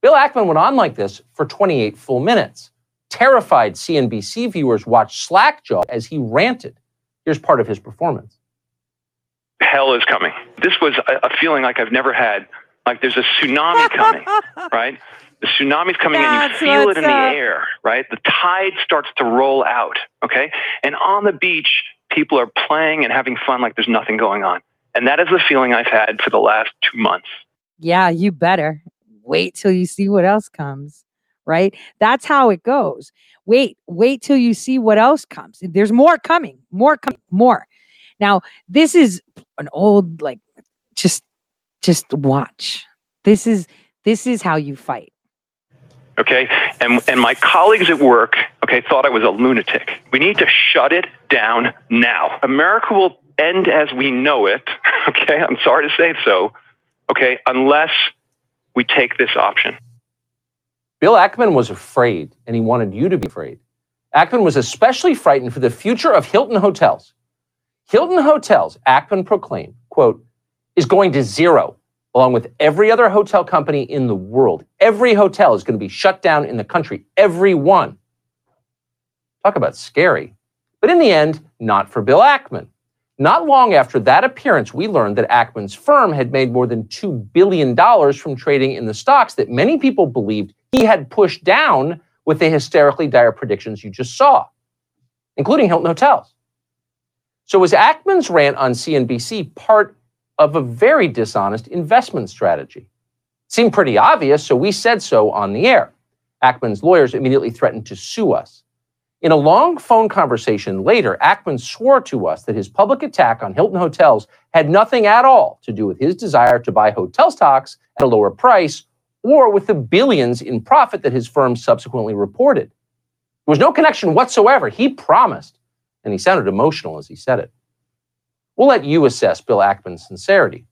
Bill Ackman went on like this for 28 full minutes. Terrified CNBC viewers watched Slackjaw as he ranted. Here's part of his performance. Hell is coming. This was a, a feeling like I've never had. Like there's a tsunami coming, right? The tsunami's coming That's in. You feel it in up. the air, right? The tide starts to roll out, okay? And on the beach, people are playing and having fun like there's nothing going on. And that is the feeling I've had for the last two months. Yeah, you better wait till you see what else comes, right? That's how it goes. Wait, wait till you see what else comes. There's more coming, more coming, more. Now, this is an old like just just watch. This is this is how you fight. Okay? And and my colleagues at work, okay, thought I was a lunatic. We need to shut it down now. America will end as we know it, okay? I'm sorry to say so, okay, unless we take this option. Bill Ackman was afraid, and he wanted you to be afraid. Ackman was especially frightened for the future of Hilton Hotels. Hilton Hotels, Ackman proclaimed, quote, is going to zero, along with every other hotel company in the world. Every hotel is going to be shut down in the country, every one. Talk about scary. But in the end, not for Bill Ackman. Not long after that appearance, we learned that Ackman's firm had made more than $2 billion from trading in the stocks that many people believed he had pushed down with the hysterically dire predictions you just saw, including Hilton Hotels. So, was Ackman's rant on CNBC part of a very dishonest investment strategy? Seemed pretty obvious, so we said so on the air. Ackman's lawyers immediately threatened to sue us. In a long phone conversation later, Ackman swore to us that his public attack on Hilton Hotels had nothing at all to do with his desire to buy hotel stocks at a lower price or with the billions in profit that his firm subsequently reported. There was no connection whatsoever. He promised, and he sounded emotional as he said it. We'll let you assess Bill Ackman's sincerity.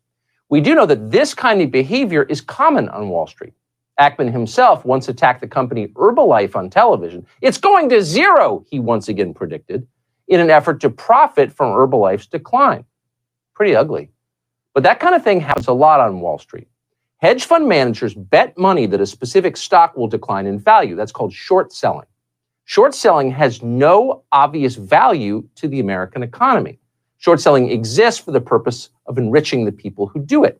We do know that this kind of behavior is common on Wall Street. Ackman himself once attacked the company Herbalife on television. It's going to zero, he once again predicted, in an effort to profit from Herbalife's decline. Pretty ugly. But that kind of thing happens a lot on Wall Street. Hedge fund managers bet money that a specific stock will decline in value. That's called short selling. Short selling has no obvious value to the American economy. Short selling exists for the purpose of enriching the people who do it.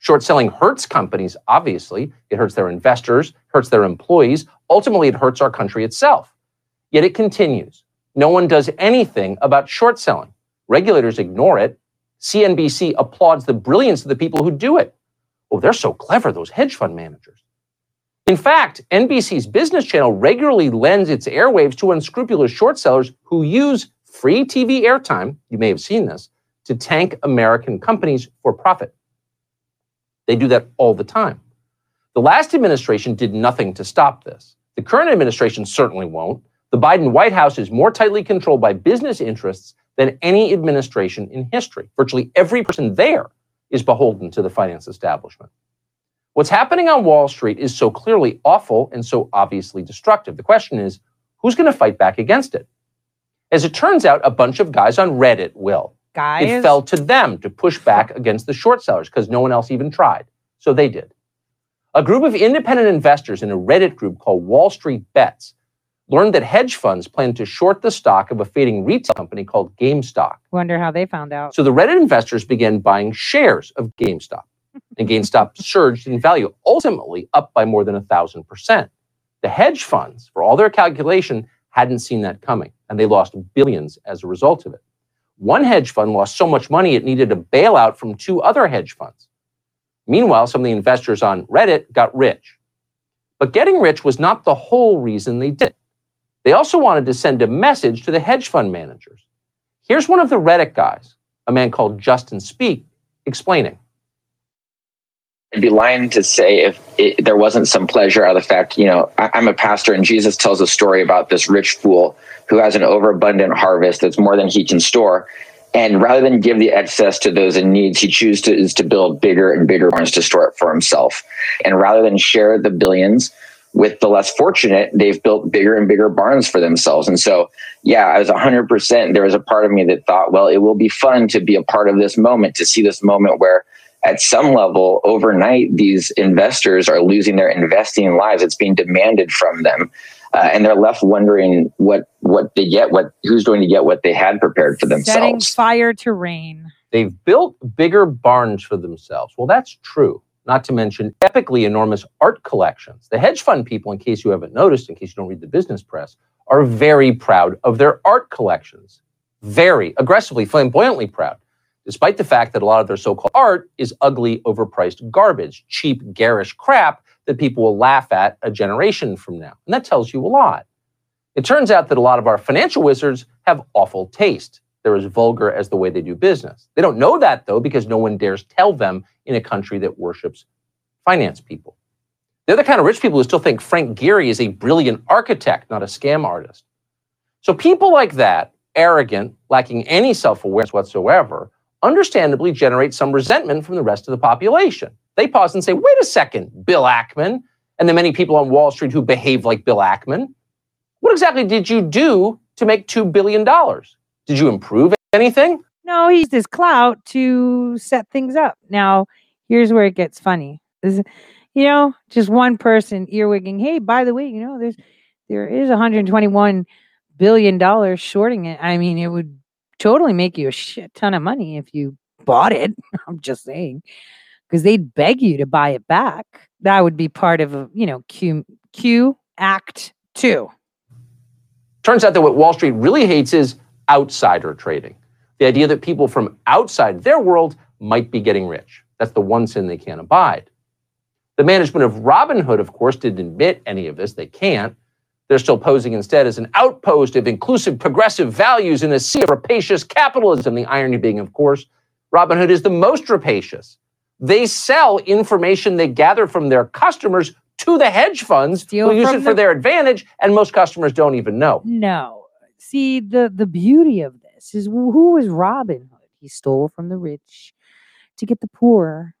Short selling hurts companies, obviously. It hurts their investors, hurts their employees. Ultimately, it hurts our country itself. Yet it continues. No one does anything about short selling. Regulators ignore it. CNBC applauds the brilliance of the people who do it. Oh, they're so clever, those hedge fund managers. In fact, NBC's business channel regularly lends its airwaves to unscrupulous short sellers who use free TV airtime, you may have seen this, to tank American companies for profit. They do that all the time. The last administration did nothing to stop this. The current administration certainly won't. The Biden White House is more tightly controlled by business interests than any administration in history. Virtually every person there is beholden to the finance establishment. What's happening on Wall Street is so clearly awful and so obviously destructive. The question is who's going to fight back against it? As it turns out, a bunch of guys on Reddit will. Guys, It fell to them to push back against the short sellers because no one else even tried. So they did. A group of independent investors in a Reddit group called Wall Street Bets learned that hedge funds plan to short the stock of a fading retail company called GameStop. wonder how they found out. So the Reddit investors began buying shares of GameStop, and GameStop surged in value, ultimately up by more than a thousand percent. The hedge funds, for all their calculation, hadn't seen that coming, and they lost billions as a result of it. One hedge fund lost so much money it needed a bailout from two other hedge funds. Meanwhile, some of the investors on Reddit got rich. But getting rich was not the whole reason they did it. They also wanted to send a message to the hedge fund managers. Here's one of the Reddit guys, a man called Justin Speak, explaining. I'd be lying to say if it, there wasn't some pleasure out of the fact, you know, I, I'm a pastor and Jesus tells a story about this rich fool who has an overabundant harvest that's more than he can store. And rather than give the excess to those in needs, he chooses to, is to build bigger and bigger barns to store it for himself. And rather than share the billions with the less fortunate, they've built bigger and bigger barns for themselves. And so, yeah, I was 100%. There was a part of me that thought, well, it will be fun to be a part of this moment, to see this moment where at some level overnight these investors are losing their investing lives it's being demanded from them uh, and they're left wondering what what they get what who's going to get what they had prepared for themselves. Setting fire to rain. They've built bigger barns for themselves. Well, that's true. Not to mention epically enormous art collections. The hedge fund people, in case you haven't noticed, in case you don't read the business press, are very proud of their art collections. Very aggressively, flamboyantly proud, despite the fact that a lot of their so called art is ugly, overpriced garbage, cheap, garish crap that people will laugh at a generation from now. And that tells you a lot. It turns out that a lot of our financial wizards have awful taste. They're as vulgar as the way they do business. They don't know that, though, because no one dares tell them in a country that worships finance people. They're the kind of rich people who still think Frank Gehry is a brilliant architect, not a scam artist. So people like that, arrogant, lacking any self awareness whatsoever, understandably generate some resentment from the rest of the population. They pause and say, wait a second, Bill Ackman, and the many people on Wall Street who behave like Bill Ackman, what exactly did you do to make $2 billion? Did you improve anything? No, he used his clout to set things up. Now, here's where it gets funny. This, you know, just one person earwigging, hey, by the way, you know, there's there is 121 billion dollars shorting it. I mean, it would totally make you a shit ton of money if you bought it. I'm just saying. Because they'd beg you to buy it back. That would be part of a, you know, Q Q Act Two. Turns out that what Wall Street really hates is outsider trading. The idea that people from outside their world might be getting rich. That's the one sin they can't abide. The management of Robinhood, of course, didn't admit any of this. They can't. They're still posing instead as an outpost of inclusive progressive values in a sea of rapacious capitalism. The irony being, of course, Robinhood is the most rapacious. They sell information they gather from their customers to the hedge funds Steal who use it for the- their advantage, and most customers don't even know. No. See, the the beauty of this is wh- who was Robin Hood? He stole from the rich to get the poor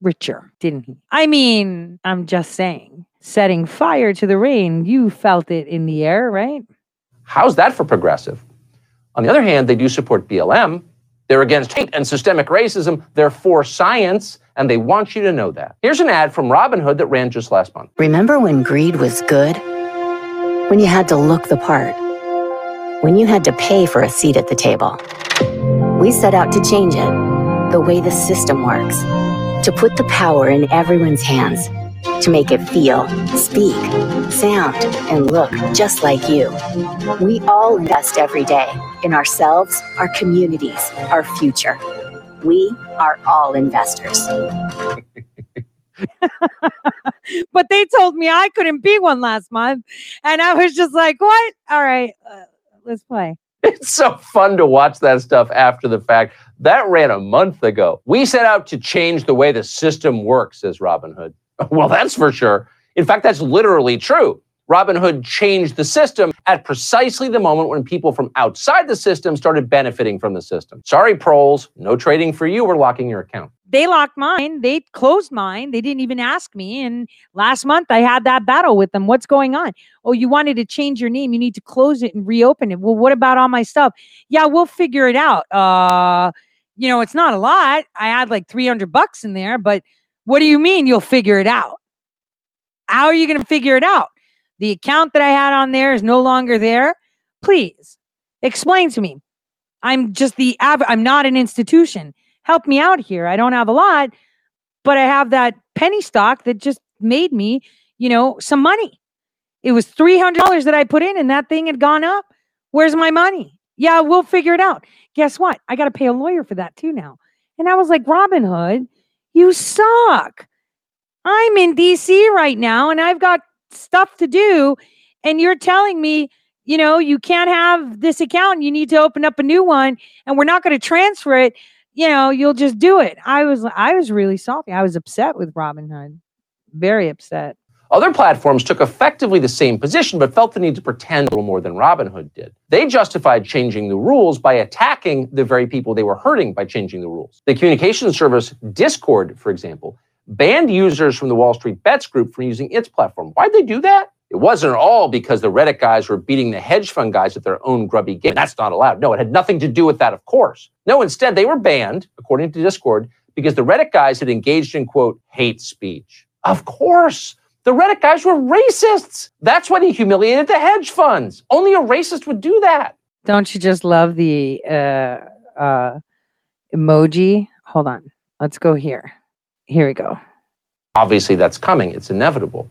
richer, didn't he? I mean, I'm just saying, setting fire to the rain, you felt it in the air, right? How's that for progressive? On the other hand, they do support BLM. They're against hate and systemic racism. They're for science, and they want you to know that. Here's an ad from Robinhood that ran just last month. Remember when greed was good? When you had to look the part? When you had to pay for a seat at the table? We set out to change it, the way the system works, to put the power in everyone's hands, to make it feel, speak, sound, and look just like you. We all invest every day in ourselves, our communities, our future. We are all investors. but they told me I couldn't be one last month. And I was just like, what? All right, uh, let's play. It's so fun to watch that stuff after the fact. That ran a month ago. We set out to change the way the system works, says Robinhood. Well, that's for sure. In fact, that's literally true. Robinhood changed the system at precisely the moment when people from outside the system started benefiting from the system. Sorry, proles, no trading for you. We're locking your account. They locked mine. They closed mine. They didn't even ask me. And last month I had that battle with them. What's going on? Oh, you wanted to change your name. You need to close it and reopen it. Well, what about all my stuff? Yeah, we'll figure it out. Uh, you know, it's not a lot. I had like 300 bucks in there, but what do you mean you'll figure it out? How are you going to figure it out? The account that I had on there is no longer there. Please explain to me. I'm just the I'm not an institution. Help me out here. I don't have a lot, but I have that penny stock that just made me, you know, some money. It was $300 that I put in and that thing had gone up. Where's my money? Yeah, we'll figure it out. Guess what? I got to pay a lawyer for that too now. And I was like, Robinhood, you suck. I'm in DC right now and I've got stuff to do and you're telling me, you know, you can't have this account. You need to open up a new one, and we're not going to transfer it. You know, you'll just do it. I was, I was really salty. I was upset with Robinhood, very upset. Other platforms took effectively the same position, but felt the need to pretend a little more than Robinhood did. They justified changing the rules by attacking the very people they were hurting by changing the rules. The communication service Discord, for example, banned users from the Wall Street Bets group from using its platform. Why'd they do that? It wasn't all because the Reddit guys were beating the hedge fund guys at their own grubby game. That's not allowed. No, it had nothing to do with that, of course. No, instead, they were banned, according to Discord, because the Reddit guys had engaged in, quote, hate speech. Of course. The Reddit guys were racists. That's why he humiliated the hedge funds. Only a racist would do that. Don't you just love the uh, uh, emoji? Hold on. Let's go here. Here we go. Obviously, that's coming. It's inevitable.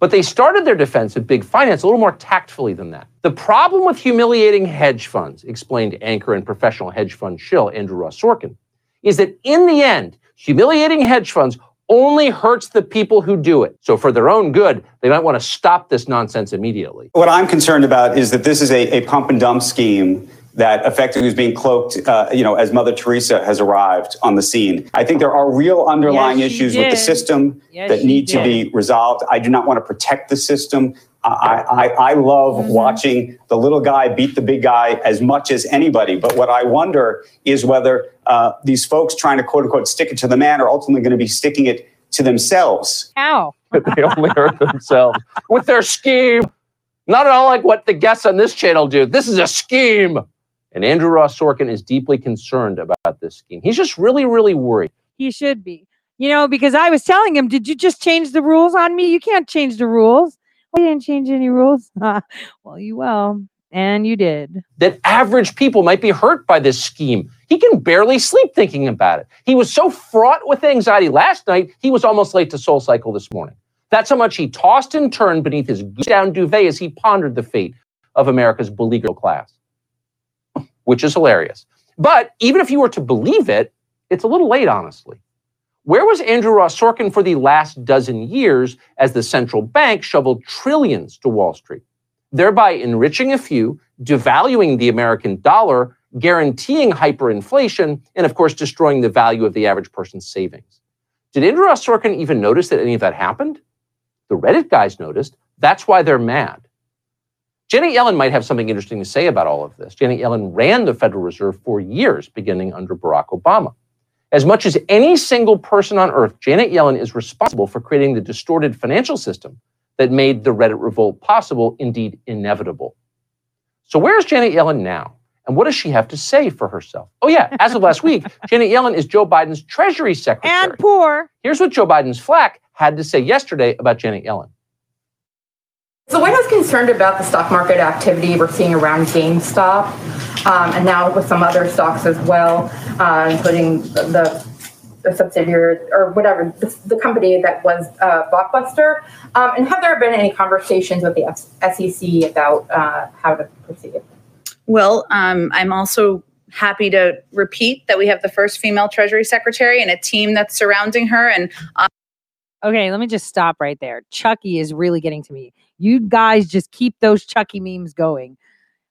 But they started their defense of big finance a little more tactfully than that. The problem with humiliating hedge funds, explained anchor and professional hedge fund shill Andrew Ross Sorkin, is that in the end, humiliating hedge funds only hurts the people who do it. So, for their own good, they might want to stop this nonsense immediately. What I'm concerned about is that this is a, a pump and dump scheme that effectively is being cloaked, uh, you know, as Mother Teresa has arrived on the scene. I think there are real underlying Yes, she issues with the system Yes, that she need to be resolved. I do not want to protect the system. I, I, I love Mm-hmm. watching the little guy beat the big guy as much as anybody. But what I wonder is whether uh, these folks trying to quote unquote stick it to the man are ultimately going to be sticking it to themselves. How? they only hurt themselves with their scheme. Not at all like what the guests on this channel do. This is a scheme. And Andrew Ross Sorkin is deeply concerned about this scheme. He's just really, really worried. He should be. You know, because I was telling him, did you just change the rules on me? You can't change the rules. We didn't change any rules. well, you will. And you did. that average people might be hurt by this scheme. He can barely sleep thinking about it. He was so fraught with anxiety last night, he was almost late to Soul Cycle this morning. That's how much he tossed and turned beneath his down duvet as he pondered the fate of America's beleaguered class, which is hilarious. But even if you were to believe it, it's a little late, honestly. Where was Andrew Ross Sorkin for the last dozen years as the central bank shoveled trillions to Wall Street? thereby enriching a few, devaluing the American dollar, guaranteeing hyperinflation, and of course, destroying the value of the average person's savings. Did Ross Sorkin even notice that any of that happened? The Reddit guys noticed. That's why they're mad. Janet Yellen might have something interesting to say about all of this. Janet Yellen ran the Federal Reserve for years, beginning under Barack Obama. As much as any single person on earth, Janet Yellen is responsible for creating the distorted financial system that made the Reddit revolt possible, indeed inevitable. So, where's Janet Yellen now? And what does she have to say for herself? Oh, yeah, as of last week, Janet Yellen is Joe Biden's Treasury Secretary. And poor. Here's what Joe Biden's flack had to say yesterday about Janet Yellen. Is the White House concerned about the stock market activity we're seeing around GameStop, um, and now with some other stocks as well, uh, including the, the subsidiary or whatever the, the company that was uh, Blockbuster? Um, and have there been any conversations with the F- SEC about uh, how to proceed? Well, um, I'm also happy to repeat that we have the first female Treasury Secretary and a team that's surrounding her. And uh, Okay, let me just stop right there. Chucky is really getting to me. You guys just keep those Chucky memes going.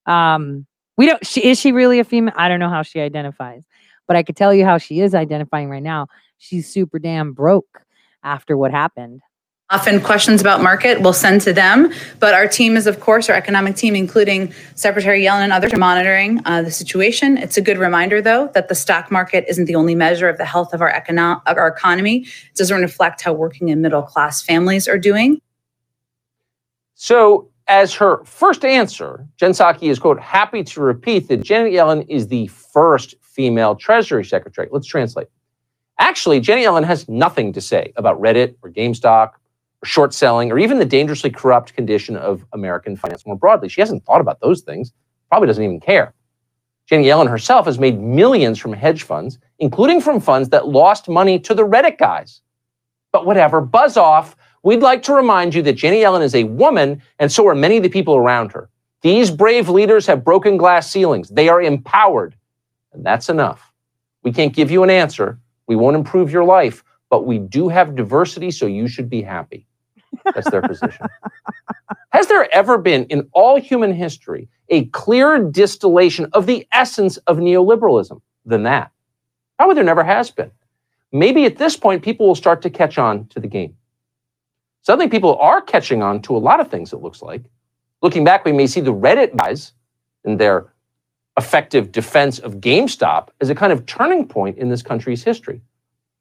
Um, we don't. She, is she really a female? I don't know how she identifies, but I could tell you how she is identifying right now. She's super damn broke after what happened. Often questions about market we'll send to them. But our team is, of course, our economic team, including Secretary Yellen and others, are monitoring uh, the situation. It's a good reminder, though, that the stock market isn't the only measure of the health of our, econo- of our economy. It doesn't reflect how working and middle class families are doing. So, as her first answer, Jen Psaki is, quote, happy to repeat that Janet Yellen is the first female Treasury Secretary. Let's translate. Actually, Janet Yellen has nothing to say about Reddit or GameStop short selling or even the dangerously corrupt condition of American finance more broadly. She hasn't thought about those things, probably doesn't even care. Janet Yellen herself has made millions from hedge funds, including from funds that lost money to the Reddit guys. But whatever, buzz off. We'd like to remind you that Janet Yellen is a woman, and so are many of the people around her. These brave leaders have broken glass ceilings. They are empowered, and that's enough. We can't give you an answer. We won't improve your life, but we do have diversity, so you should be happy. That's their position. Has there ever been in all human history a clearer distillation of the essence of neoliberalism than that? Probably there never has been. Maybe at this point, people will start to catch on to the game. Suddenly, people are catching on to a lot of things, it looks like. Looking back, we may see the Reddit guys and their effective defense of GameStop as a kind of turning point in this country's history.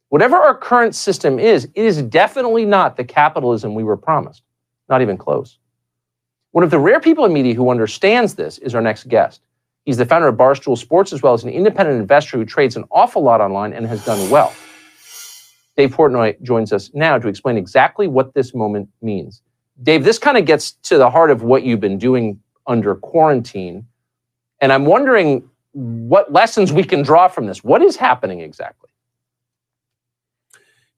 Whatever our current system is, it is definitely not the capitalism we were promised, not even close. One of the rare people in media who understands this is our next guest. He's the founder of Barstool Sports, as well as an independent investor who trades an awful lot online and has done well. Dave Portnoy joins us now to explain exactly what this moment means. Dave, this kind of gets to the heart of what you've been doing under quarantine. And I'm wondering what lessons we can draw from this. What is happening exactly?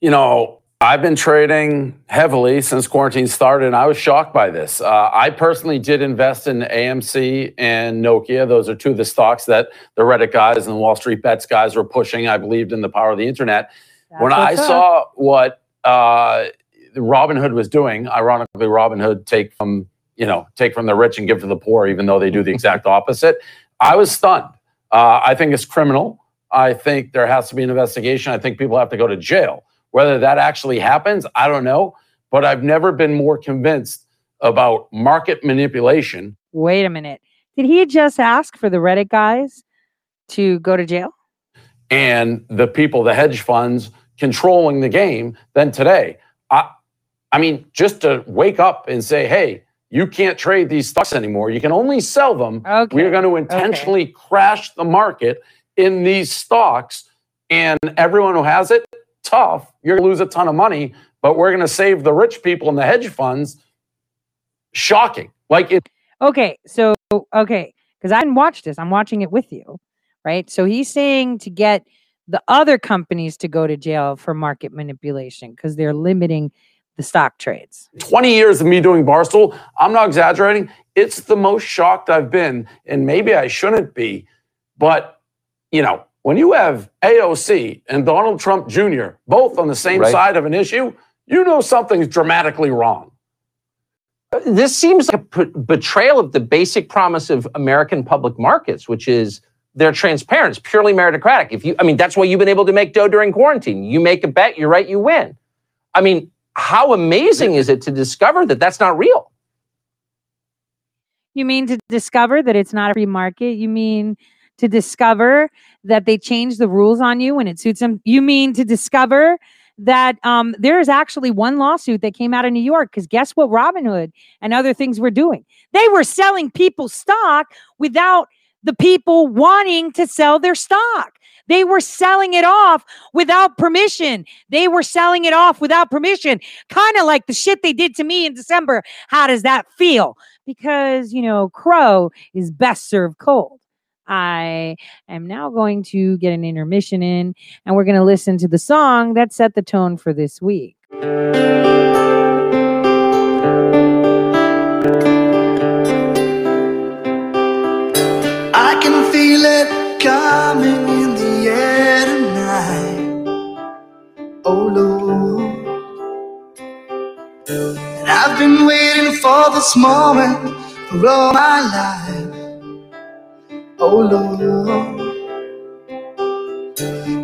You know, I've been trading heavily since quarantine started, and I was shocked by this. Uh, I personally did invest in AMC and Nokia. Those are two of the stocks that the Reddit guys and the Wall Street Bets guys were pushing. I believed in the power of the internet. That's when I up. saw what uh, Robinhood was doing, ironically, Robinhood take from you know take from the rich and give to the poor, even though they do the exact opposite. I was stunned. Uh, I think it's criminal. I think there has to be an investigation. I think people have to go to jail. Whether that actually happens, I don't know. But I've never been more convinced about market manipulation. Wait a minute. Did he just ask for the Reddit guys to go to jail? and the people, the hedge funds controlling the game than today. I, I mean, just to wake up and say, hey, you can't trade these stocks anymore. You can only sell them. We're going to intentionally crash the market in these stocks. And everyone who has it, tough, you're going to lose a ton of money, but we're going to save the rich people and the hedge funds. Shocking. Like it. Okay, so okay, because I didn't watch this. I'm watching it with you, right? So he's saying to get the other companies to go to jail for market manipulation because they're limiting the stock trades. 20 years of me doing Barstool, I'm not exaggerating. It's the most shocked I've been. And maybe I shouldn't be. But, you know, when you have AOC and Donald Trump Jr. both on the same Right. side of an issue, you know something's dramatically wrong. This seems like a p- betrayal of the basic promise of American public markets, which is they're transparent, it's purely meritocratic. If you, I mean, that's why you've been able to make dough during quarantine. You make a bet, you're right, you win. I mean, how amazing is it to discover that that's not real? You mean to discover that it's not a free market? You mean to discover that they change the rules on you when it suits them? You mean to discover that um, there is actually one lawsuit that came out of New York? Because guess what Robinhood and other things were doing? They were selling people stock without the people wanting to sell their stock. They were selling it off without permission. They were selling it off without permission, kind of like the shit they did to me in December. How does that feel? Because, you know, Crow is best served cold. I am now going to get an intermission in and we're going to listen to the song that set the tone for this week. I can feel it coming in the air tonight. Oh Lord. And I've been waiting for this moment for all my life. Oh Lord.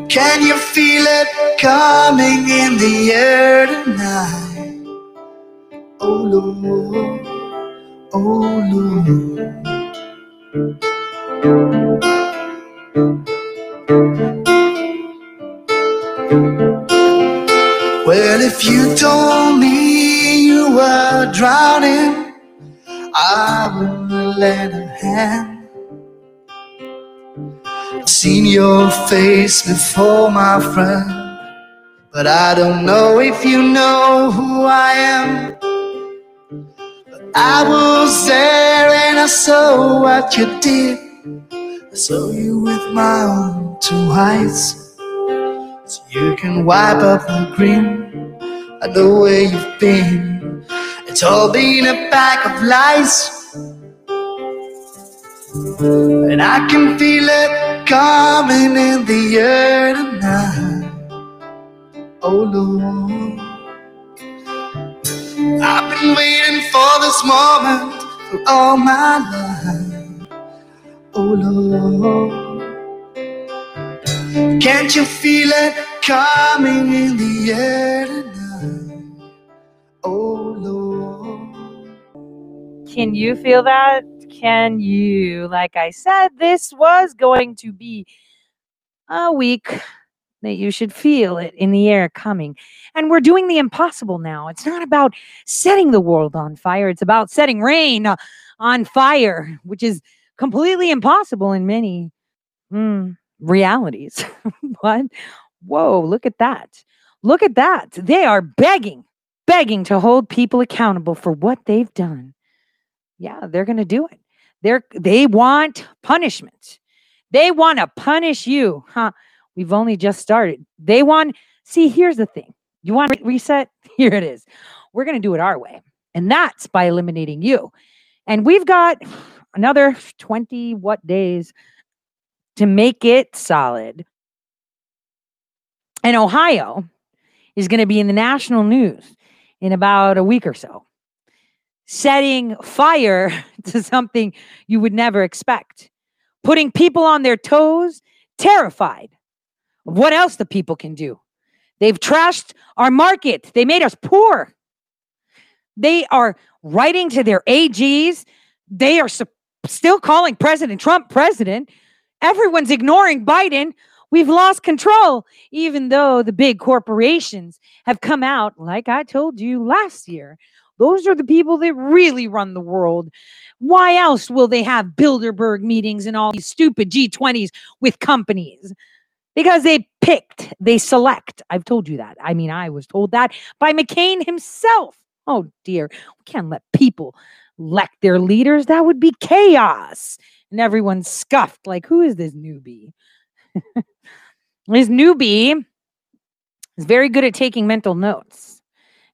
Can you feel it coming in the air tonight? Oh Lord. Oh Lord. Well, if you told me you were drowning, I wouldn't lend a hand. Seen your face before, my friend, but I don't know if you know who I am. I was there and I saw what you did. I saw you with my own two eyes. So you can wipe up the grin. I know where you've been. It's all been a pack of lies. And I can feel it coming in the air tonight. Oh Lord. I been waiting for this moment for all my life. Oh Lord, can't you feel it coming in the air tonight? Oh Lord. Can you feel that? Can you? Like I said, this was going to be a week that you should feel it in the air coming. And we're doing the impossible now. It's not about setting the world on fire, it's about setting rain uh, on fire, which is completely impossible in many mm, realities. but Whoa, look at that. Look at that. They are begging, begging to hold people accountable for what they've done. Yeah, they're going to do it. They're they want punishment. They want to punish you. Huh? We've only just started. They want See, here's the thing. You want to reset? Here it is. We're going to do it our way. And that's by eliminating you. And we've got another 20 what days to make it solid. And Ohio is going to be in the national news in about a week or so, setting fire to something you would never expect, putting people on their toes, terrified of what else the people can do. They've trashed our market, they made us poor. They are writing to their AGs. They are su- still calling President Trump president. Everyone's ignoring Biden. We've lost control, even though the big corporations have come out, like I told you last year. Those are the people that really run the world. Why else will they have Bilderberg meetings and all these stupid G20s with companies? Because they picked, they select. I've told you that. I mean, I was told that by McCain himself. Oh dear, we can't let people elect their leaders. That would be chaos. And everyone's scuffed, like, who is this newbie? this newbie is very good at taking mental notes,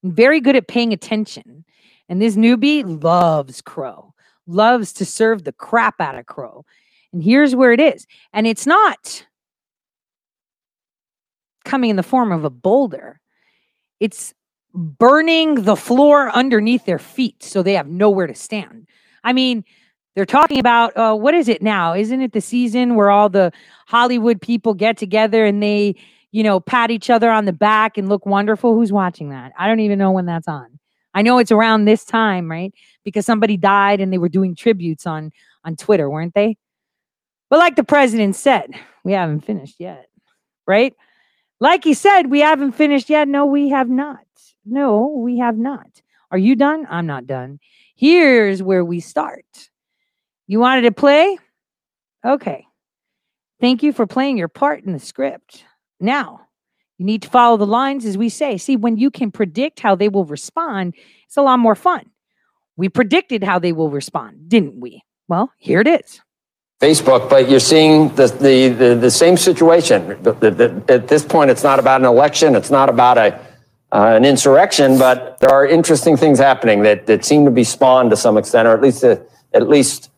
very good at paying attention. And this newbie loves Crow, loves to serve the crap out of Crow. And here's where it is. And it's not coming in the form of a boulder, it's burning the floor underneath their feet so they have nowhere to stand. I mean, they're talking about uh, what is it now? Isn't it the season where all the Hollywood people get together and they, you know, pat each other on the back and look wonderful? Who's watching that? I don't even know when that's on. I know it's around this time, right? Because somebody died and they were doing tributes on on Twitter, weren't they? But like the president said, we haven't finished yet, right? Like he said, we haven't finished yet. No, we have not. No, we have not. Are you done? I'm not done. Here's where we start. You wanted to play? Okay. Thank you for playing your part in the script. Now, you need to follow the lines as we say. See, when you can predict how they will respond, it's a lot more fun. We predicted how they will respond, didn't we? Well, here it is. Facebook, but you're seeing the, the, the, the same situation. At this point, it's not about an election, it's not about a, uh, an insurrection, but there are interesting things happening that, that seem to be spawned to some extent, or at least, uh, at least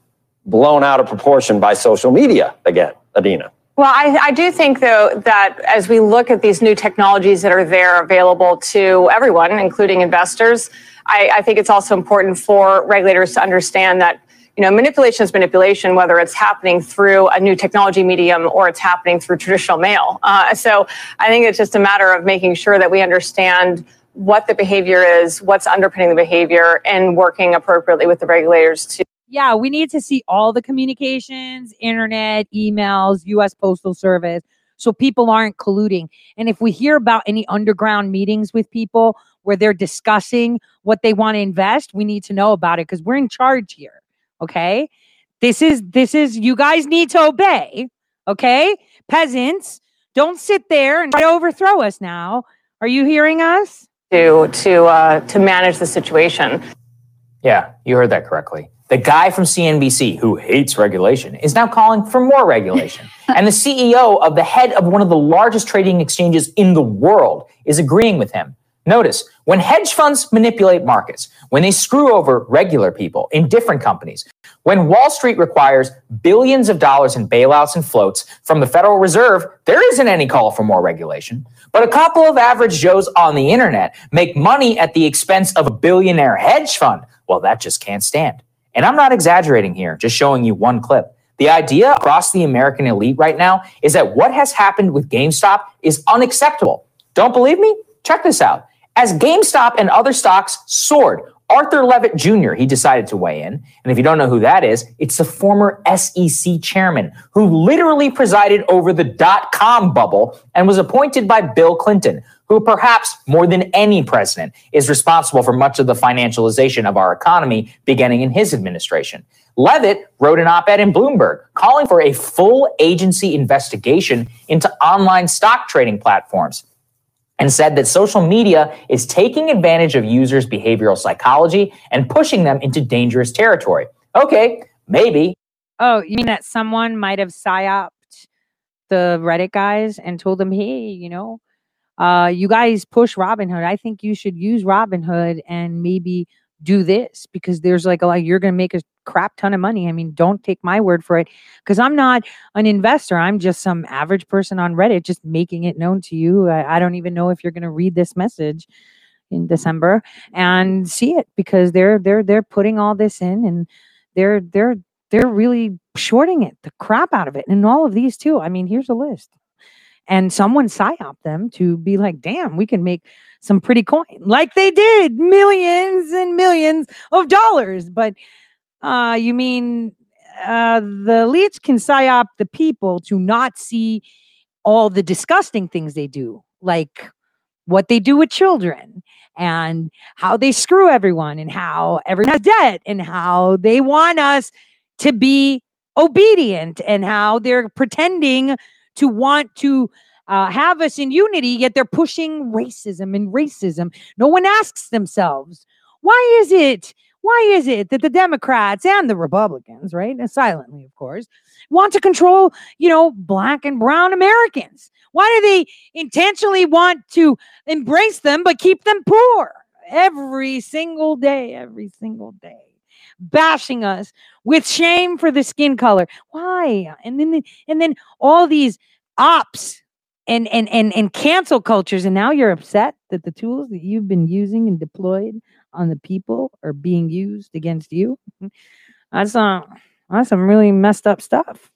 blown out of proportion by social media again, Adena. Well, I, I do think, though, that as we look at these new technologies that are there available to everyone, including investors, I, I think it's also important for regulators to understand that you know manipulation is manipulation, whether it's happening through a new technology medium or it's happening through traditional mail. Uh, so I think it's just a matter of making sure that we understand what the behavior is, what's underpinning the behavior, and working appropriately with the regulators to Yeah, we need to see all the communications, internet, emails, US Postal Service, so people aren't colluding. And if we hear about any underground meetings with people where they're discussing what they want to invest, we need to know about it because we're in charge here. Okay. This is, this is, you guys need to obey. Okay. Peasants, don't sit there and try to overthrow us now. Are you hearing us? to to uh, to manage the situation. Yeah, you heard that correctly. The guy from CNBC who hates regulation is now calling for more regulation. and the CEO of the head of one of the largest trading exchanges in the world is agreeing with him. Notice when hedge funds manipulate markets, when they screw over regular people in different companies, when Wall Street requires billions of dollars in bailouts and floats from the Federal Reserve, there isn't any call for more regulation. But a couple of average Joes on the internet make money at the expense of a billionaire hedge fund. Well, that just can't stand. And I'm not exaggerating here, just showing you one clip. The idea across the American elite right now is that what has happened with GameStop is unacceptable. Don't believe me? Check this out. As GameStop and other stocks soared, Arthur Levitt Jr., he decided to weigh in. And if you don't know who that is, it's the former SEC chairman who literally presided over the dot com bubble and was appointed by Bill Clinton, who perhaps more than any president is responsible for much of the financialization of our economy beginning in his administration. Levitt wrote an op ed in Bloomberg calling for a full agency investigation into online stock trading platforms and said that social media is taking advantage of users' behavioral psychology and pushing them into dangerous territory. Okay, maybe. Oh, you mean that someone might have psyoped the Reddit guys and told them, hey, you know, uh, you guys push Robinhood. I think you should use Robinhood and maybe do this because there's like a lot, you're going to make a crap ton of money. I mean, don't take my word for it because I'm not an investor. I'm just some average person on Reddit just making it known to you. I, I don't even know if you're going to read this message in December and see it because they're they're they're putting all this in and they're they're they're really shorting it the crap out of it and all of these too. I mean, here's a list. And someone psyop them to be like, damn, we can make some pretty coin like they did millions and millions of dollars. But uh, you mean uh, the elites can psyop the people to not see all the disgusting things they do, like what they do with children and how they screw everyone and how everyone has debt and how they want us to be obedient and how they're pretending to want to uh, have us in unity, yet they're pushing racism and racism. No one asks themselves, why is it why is it that the Democrats and the Republicans, right, and silently, of course, want to control, you know, black and brown Americans? Why do they intentionally want to embrace them but keep them poor every single day, every single day? Bashing us with shame for the skin color. Why? And then and then all these ops and and and and cancel cultures and now you're upset that the tools that you've been using and deployed on the people are being used against you. That's uh, that's some really messed up stuff.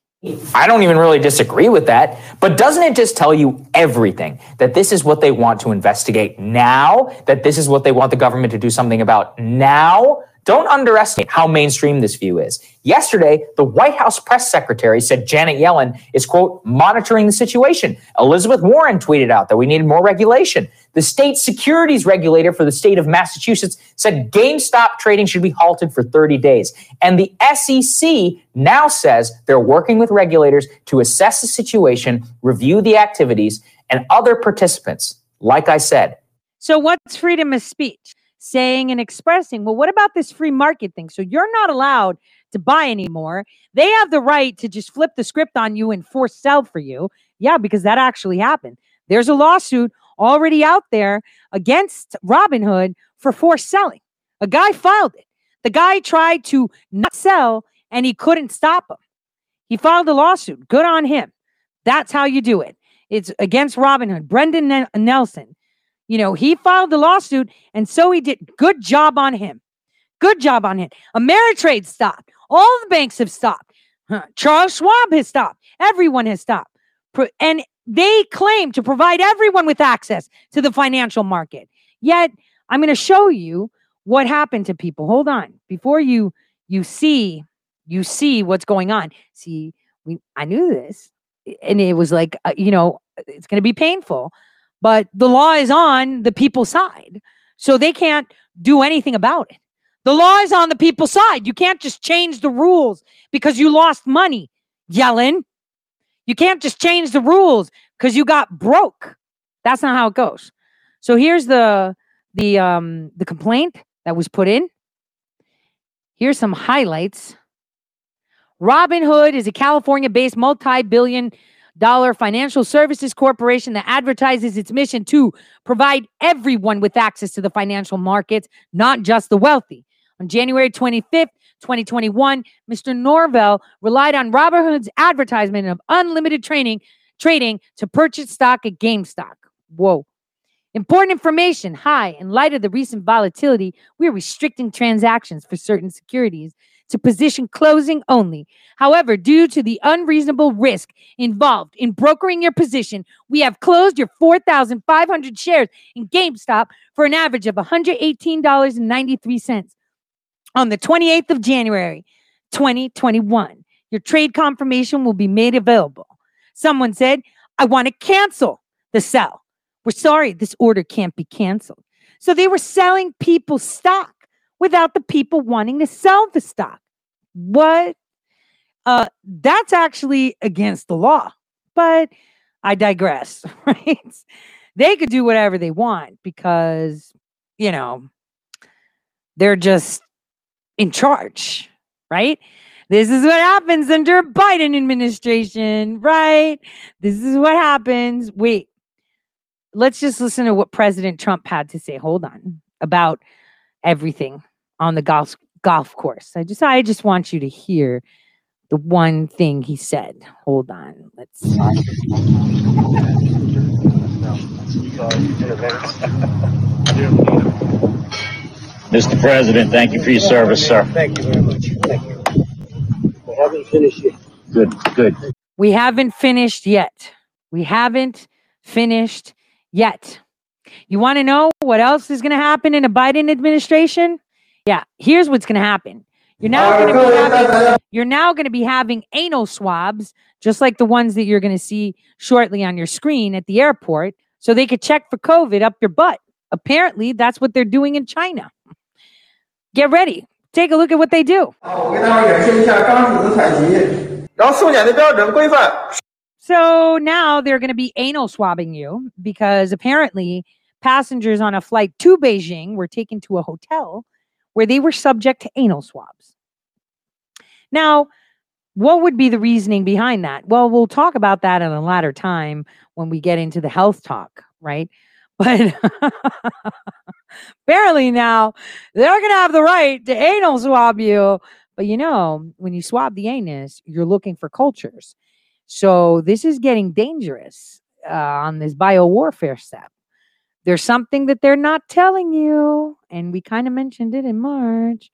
I don't even really disagree with that. But doesn't it just tell you everything that this is what they want to investigate now? That this is what they want the government to do something about now? Don't underestimate how mainstream this view is. Yesterday, the White House press secretary said Janet Yellen is, quote, monitoring the situation. Elizabeth Warren tweeted out that we needed more regulation. The state securities regulator for the state of Massachusetts said GameStop trading should be halted for 30 days. And the SEC now says they're working with regulators to assess the situation, review the activities, and other participants. Like I said. So, what's freedom of speech? Saying and expressing, well, what about this free market thing? So you're not allowed to buy anymore. They have the right to just flip the script on you and force sell for you. Yeah, because that actually happened. There's a lawsuit already out there against Robinhood for forced selling. A guy filed it. The guy tried to not sell and he couldn't stop him. He filed a lawsuit. Good on him. That's how you do it. It's against Robinhood. Brendan Nelson you know, he filed the lawsuit, and so he did. Good job on him. Good job on him. Ameritrade stopped. All the banks have stopped. Huh. Charles Schwab has stopped. Everyone has stopped. Pro- and they claim to provide everyone with access to the financial market. Yet, I'm going to show you what happened to people. Hold on. Before you you see you see what's going on. See, we I knew this and it was like uh, you know, it's going to be painful but the law is on the people's side. So they can't do anything about it. The law is on the people's side. You can't just change the rules because you lost money, Yellen. You can't just change the rules because you got broke. That's not how it goes. So here's the the um the complaint that was put in. Here's some highlights. Robinhood is a California-based multi-billion Financial Services Corporation that advertises its mission to provide everyone with access to the financial markets, not just the wealthy. On January 25th, 2021, Mr. Norvell relied on Robinhood's advertisement of unlimited training trading to purchase stock at GameStop. Whoa. Important information. Hi, in light of the recent volatility, we are restricting transactions for certain securities to position closing only. However, due to the unreasonable risk involved in brokering your position, we have closed your 4,500 shares in GameStop for an average of $118.93 on the 28th of January, 2021. Your trade confirmation will be made available. Someone said, I want to cancel the sell. We're sorry, this order can't be canceled. So they were selling people stock without the people wanting to sell the stock. What? Uh, that's actually against the law. But I digress, right? They could do whatever they want because, you know, they're just in charge, right? This is what happens under a Biden administration, right? This is what happens. Wait, let's just listen to what President Trump had to say. Hold on about everything on the golf golf course. I just I just want you to hear the one thing he said. Hold on. Let's Mr. President, thank you for your service, sir. Thank you very much. Thank you. We haven't finished yet. Good, good. We haven't finished yet. We haven't finished yet. You want to know what else is going to happen in a Biden administration? Yeah, here's what's going to happen. You're now going to be having, you're now going to be having anal swabs, just like the ones that you're going to see shortly on your screen at the airport, so they could check for COVID up your butt. Apparently, that's what they're doing in China. Get ready. Take a look at what they do. Oh, So now they're going to be anal swabbing you because apparently passengers on a flight to Beijing were taken to a hotel where they were subject to anal swabs. Now, what would be the reasoning behind that? Well, we'll talk about that in a latter time when we get into the health talk, right? But apparently now they're going to have the right to anal swab you. But you know, when you swab the anus, you're looking for cultures. So this is getting dangerous uh, on this bio warfare step. There's something that they're not telling you. And we kind of mentioned it in March,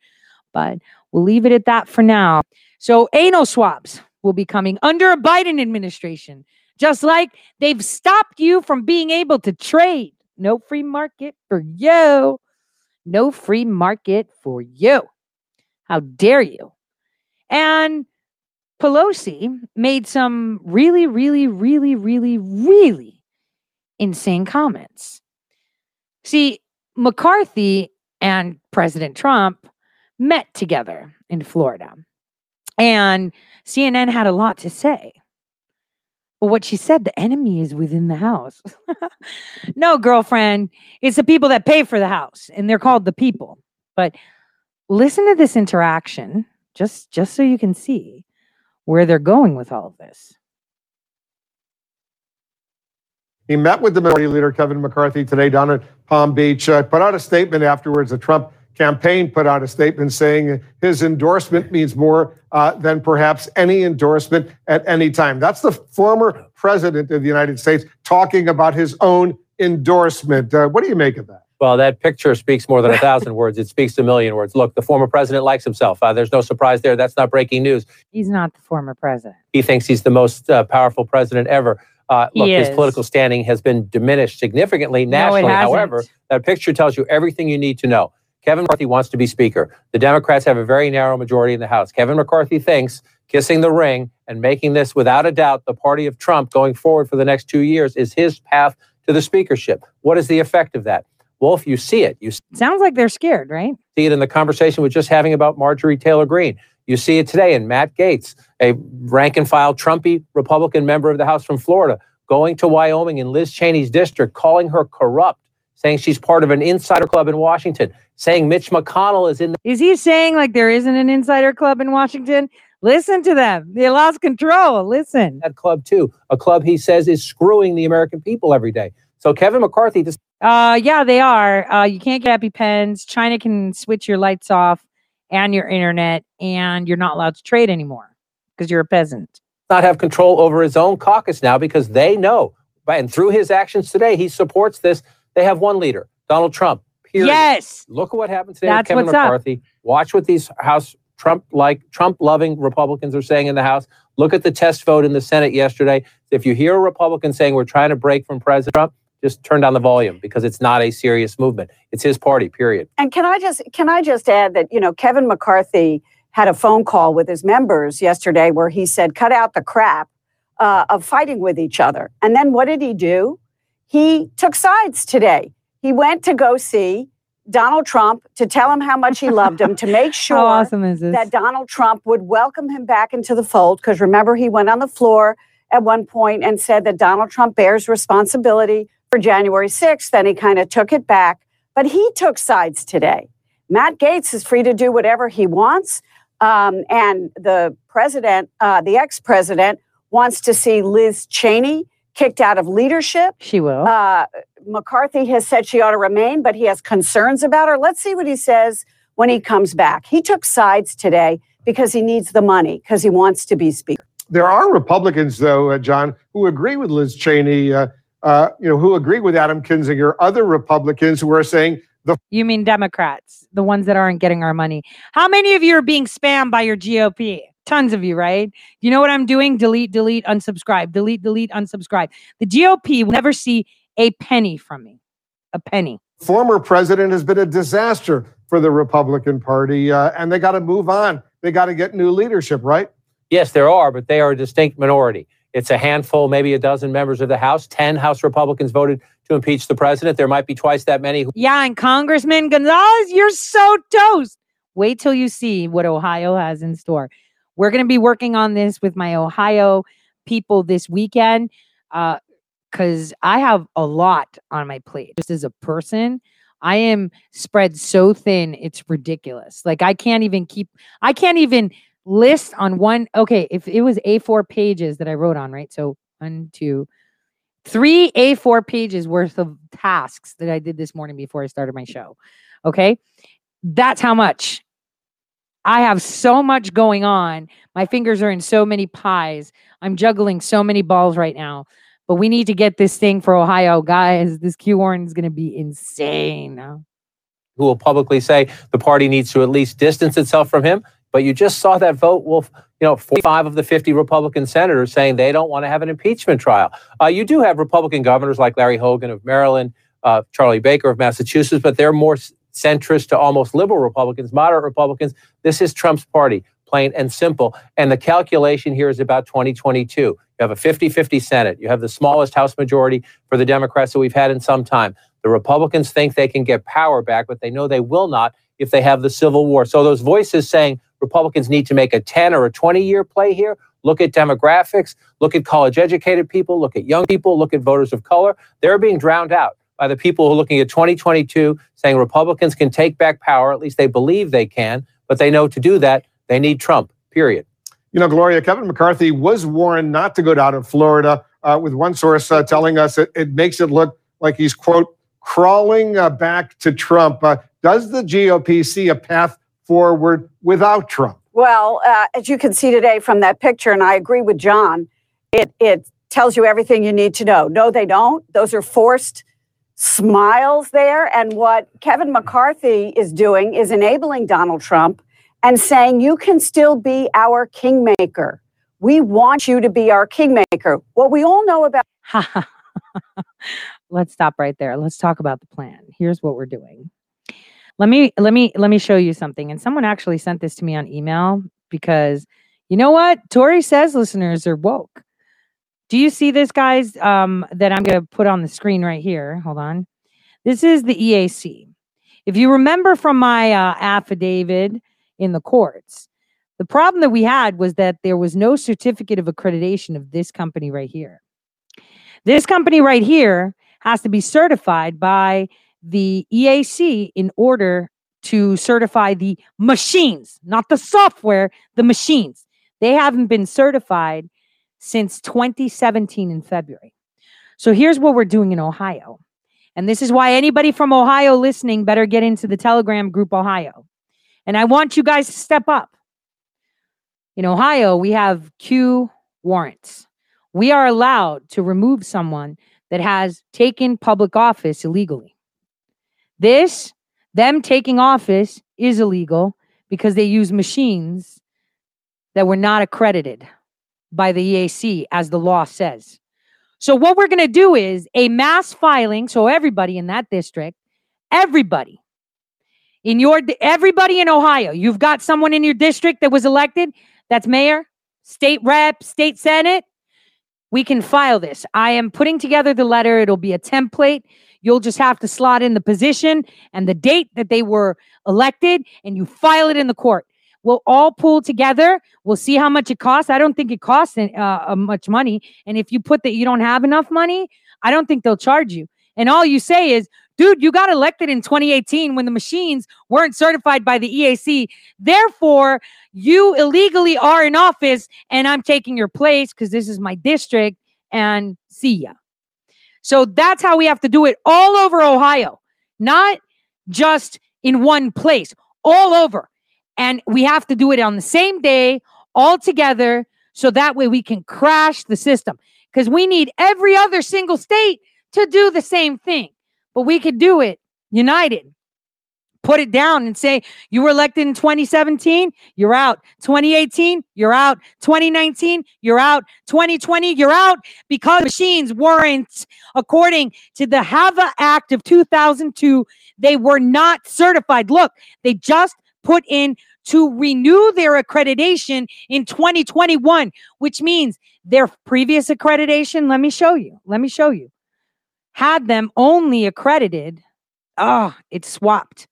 but we'll leave it at that for now. So anal swabs will be coming under a Biden administration, just like they've stopped you from being able to trade. No free market for you. No free market for you. How dare you? And Pelosi made some really, really, really, really, really insane comments. See, McCarthy and President Trump met together in Florida, and CNN had a lot to say. But what she said, the enemy is within the house. no, girlfriend, it's the people that pay for the house, and they're called the people. But listen to this interaction, just just so you can see where they're going with all of this. He met with the Minority Leader Kevin McCarthy today down at Palm Beach. Uh, put out a statement afterwards. The Trump campaign put out a statement saying his endorsement means more uh, than perhaps any endorsement at any time. That's the former president of the United States talking about his own endorsement. Uh, what do you make of that? Well, that picture speaks more than a thousand words. It speaks a million words. Look, the former president likes himself. Uh, there's no surprise there. That's not breaking news. He's not the former president. He thinks he's the most uh, powerful president ever. Uh, look, his political standing has been diminished significantly No, nationally. hasn't. However, that picture tells you everything you need to know. Kevin McCarthy wants to be Speaker. The Democrats have a very narrow majority in the House. Kevin McCarthy thinks kissing the ring and making this, without a doubt, the party of Trump going forward for the next two years is his path to the speakership. What is the effect of that? Well, if you see it, you Sounds like they're scared, right? see it in the conversation we're just having about Marjorie Taylor Greene. You see it today in Matt Gaetz, a rank and file Trumpy Republican member of the House from Florida, going to Wyoming in Liz Cheney's district, calling her corrupt, saying she's part of an insider club in Washington, saying Mitch McConnell is in the Is he saying like there isn't an insider club in Washington? Listen to them. They lost control. Listen. That club too, a club he says is screwing the American people every day. So Kevin McCarthy just Uh, yeah, they are. Uh, you can't get happy pens. China can switch your lights off and your internet, and you're not allowed to trade anymore because you're a peasant. not have control over his own caucus now because they know. And through his actions today, he supports this. They have one leader, Donald Trump. Period. Yes. Look at what happened today That's with Kevin what's up. McCarthy. Watch what these House Trump like Trump loving Republicans are saying in the House. Look at the test vote in the Senate yesterday. If you hear a Republican saying we're trying to break from President Trump, just turn down the volume because it's not a serious movement. It's his party, period. And can I just can I just add that you know Kevin McCarthy had a phone call with his members yesterday where he said, "Cut out the crap uh, of fighting with each other." And then what did he do? He took sides today. He went to go see Donald Trump to tell him how much he loved him, to make sure awesome that Donald Trump would welcome him back into the fold. Because remember, he went on the floor at one point and said that Donald Trump bears responsibility for January 6th. Then he kind of took it back. But he took sides today. Matt Gaetz is free to do whatever he wants. Um, and the president, uh, the ex president, wants to see Liz Cheney kicked out of leadership. She will. Uh, McCarthy has said she ought to remain, but he has concerns about her. Let's see what he says when he comes back. He took sides today because he needs the money, because he wants to be speaker. There are Republicans, though, uh, John, who agree with Liz Cheney, uh, uh, you know, who agree with Adam Kinzinger, other Republicans who are saying the You mean Democrats, the ones that aren't getting our money. How many of you are being spammed by your GOP? Tons of you, right? You know what I'm doing? Delete, delete, unsubscribe, delete, delete, unsubscribe. The GOP will never see a penny from me. A penny. former president has been a disaster for the Republican Party, uh, and they got to move on. They got to get new leadership, right? Yes, there are, but they are a distinct minority. It's a handful, maybe a dozen members of the House. 10 House Republicans voted to impeach the president. There might be twice that many Yeah, and Congressman Gonzalez, you're so toast. Wait till you see what Ohio has in store. We're going to be working on this with my Ohio people this weekend uh, because I have a lot on my plate. Just as a person, I am spread so thin, it's ridiculous. Like, I can't even keep, I can't even list on one. Okay, if it was A4 pages that I wrote on, right? So, one, two, three A4 pages worth of tasks that I did this morning before I started my show. Okay. That's how much I have so much going on. My fingers are in so many pies. I'm juggling so many balls right now. But we need to get this thing for Ohio, guys. This Q warrant is going to be insane. who will publicly say the party needs to at least distance itself from him. But you just saw that vote. Well, you know, 45 of the 50 Republican senators saying they don't want to have an impeachment trial. Uh, you do have Republican governors like Larry Hogan of Maryland, uh, Charlie Baker of Massachusetts, but they're more centrist to almost liberal Republicans, moderate Republicans. This is Trump's party, plain and simple. And the calculation here is about 2022. You have a 50 50 Senate. You have the smallest House majority for the Democrats that we've had in some time. The Republicans think they can get power back, but they know they will not if they have the Civil War. So those voices saying Republicans need to make a 10 or a 20 year play here. Look at demographics, look at college educated people, look at young people, look at voters of color. They're being drowned out by the people who are looking at 2022 saying Republicans can take back power. At least they believe they can, but they know to do that, they need Trump, period. You know, Gloria, Kevin McCarthy was warned not to go down to Florida, uh, with one source uh, telling us it, it makes it look like he's, quote, crawling uh, back to Trump. Uh, does the GOP see a path forward without Trump? Well, uh, as you can see today from that picture, and I agree with John, it it tells you everything you need to know. No, they don't. Those are forced smiles there. And what Kevin McCarthy is doing is enabling Donald Trump and saying, you can still be our kingmaker. We want you to be our kingmaker. What we all know about Let's stop right there. Let's talk about the plan. Here's what we're doing. Let me let me let me show you something. And someone actually sent this to me on email because you know what? Tori says listeners are woke. Do you see this, guys? Um, that I'm gonna put on the screen right here. Hold on. This is the EAC. If you remember from my uh, affidavit in the courts, the problem that we had was that there was no certificate of accreditation of this company right here. This company right here has to be certified by the EAC in order to certify the machines, not the software, the machines. They haven't been certified since 2017 in February. So here's what we're doing in Ohio. And this is why anybody from Ohio listening better get into the Telegram group Ohio. And I want you guys to step up. In Ohio, we have Q warrants. We are allowed to remove someone that has taken public office illegally. This, them taking office, is illegal because they use machines that were not accredited by the EAC, as the law says. So, what we're going to do is a mass filing. So, everybody in that district, everybody in your, everybody in Ohio, you've got someone in your district that was elected that's mayor, state rep, state senate. We can file this. I am putting together the letter. It'll be a template. You'll just have to slot in the position and the date that they were elected, and you file it in the court. We'll all pull together. We'll see how much it costs. I don't think it costs uh, uh, much money. And if you put that you don't have enough money, I don't think they'll charge you. And all you say is, dude, you got elected in 2018 when the machines weren't certified by the EAC. Therefore, you illegally are in office and I'm taking your place because this is my district and see ya. So that's how we have to do it all over Ohio, not just in one place, all over. And we have to do it on the same day, all together, so that way we can crash the system. Because we need every other single state to do the same thing. But we could do it united. Put it down and say, you were elected in 2017, you're out. 2018, you're out. 2019, you're out. 2020, you're out because machines weren't, according to the HAVA Act of 2002, they were not certified. Look, they just put in to renew their accreditation in 2021, which means their previous accreditation, let me show you. Let me show you. Had them only accredited. Ah, oh, it's swapped.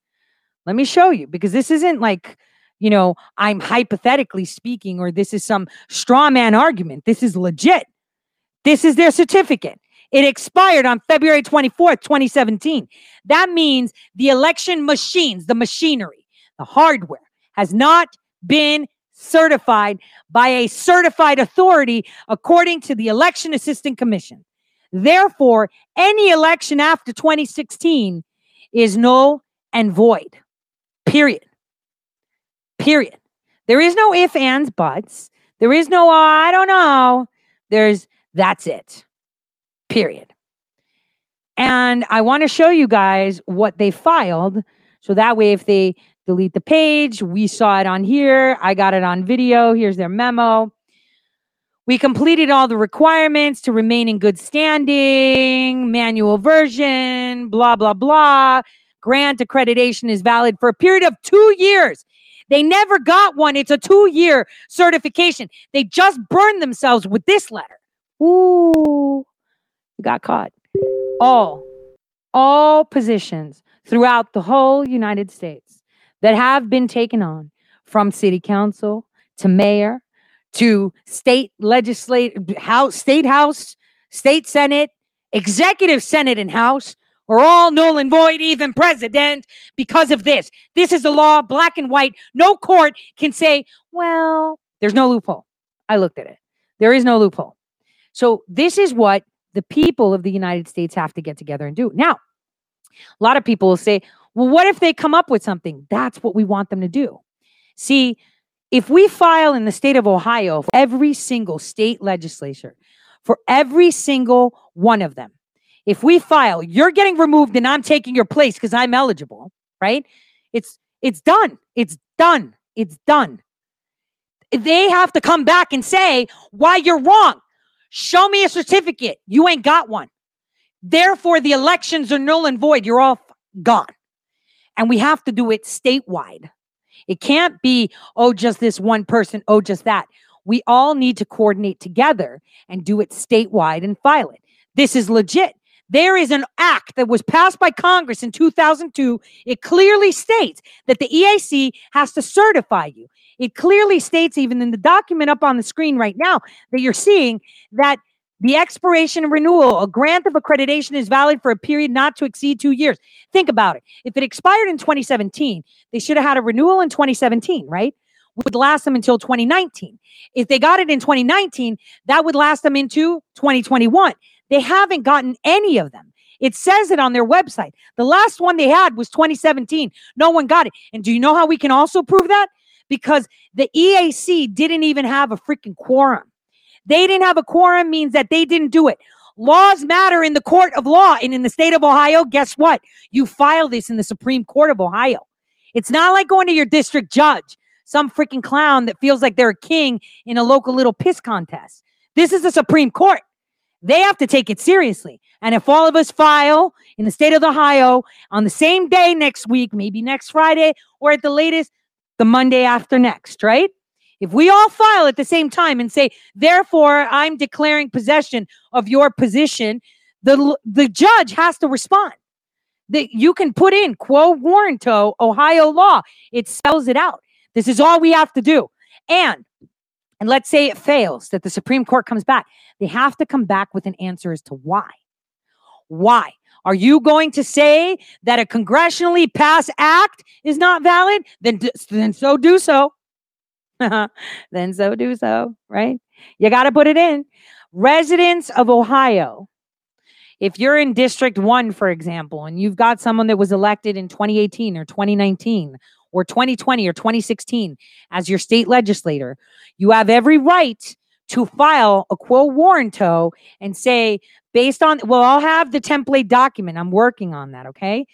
Let me show you because this isn't like, you know, I'm hypothetically speaking or this is some straw man argument. This is legit. This is their certificate. It expired on February 24th, 2017. That means the election machines, the machinery, the hardware has not been certified by a certified authority according to the Election Assistant Commission. Therefore, any election after 2016 is null and void. Period. Period. There is no if, ands, buts. There is no, I don't know. There's, that's it. Period. And I want to show you guys what they filed. So that way, if they delete the page, we saw it on here. I got it on video. Here's their memo. We completed all the requirements to remain in good standing, manual version, blah, blah, blah. Grant accreditation is valid for a period of two years. They never got one. It's a two year certification. They just burned themselves with this letter. Ooh, got caught. All, all positions throughout the whole United States that have been taken on from city council to mayor to state legislative house, state house, state senate, executive senate and house are all null and void, even president, because of this. This is the law, black and white. No court can say, well, there's no loophole. I looked at it. There is no loophole. So this is what the people of the United States have to get together and do. Now, a lot of people will say, well, what if they come up with something? That's what we want them to do. See, if we file in the state of Ohio, every single state legislature, for every single one of them, if we file, you're getting removed and I'm taking your place because I'm eligible, right? It's it's done. It's done. It's done. They have to come back and say why you're wrong. Show me a certificate. You ain't got one. Therefore, the elections are null and void. You're all gone. And we have to do it statewide. It can't be, oh, just this one person, oh, just that. We all need to coordinate together and do it statewide and file it. This is legit. There is an act that was passed by Congress in 2002. It clearly states that the EAC has to certify you. It clearly states, even in the document up on the screen right now, that you're seeing that the expiration and renewal, a grant of accreditation is valid for a period not to exceed two years. Think about it. If it expired in 2017, they should have had a renewal in 2017, right? would last them until 2019. If they got it in 2019, that would last them into 2021. They haven't gotten any of them. It says it on their website. The last one they had was 2017. No one got it. And do you know how we can also prove that? Because the EAC didn't even have a freaking quorum. They didn't have a quorum means that they didn't do it. Laws matter in the court of law. And in the state of Ohio, guess what? You file this in the Supreme Court of Ohio. It's not like going to your district judge, some freaking clown that feels like they're a king in a local little piss contest. This is the Supreme Court. They have to take it seriously. And if all of us file in the state of Ohio on the same day next week, maybe next Friday, or at the latest, the Monday after next, right? If we all file at the same time and say, therefore, I'm declaring possession of your position, the, the judge has to respond. That you can put in quo warranto Ohio law. It spells it out. This is all we have to do. And and let's say it fails, that the Supreme Court comes back. They have to come back with an answer as to why. Why? Are you going to say that a congressionally passed act is not valid? Then, then so do so. then so do so, right? You got to put it in. Residents of Ohio, if you're in District 1, for example, and you've got someone that was elected in 2018 or 2019 or 2020 or 2016 as your state legislator, you have every right to file a quo warranto and say, based on, well, I'll have the template document. I'm working on that. Okay.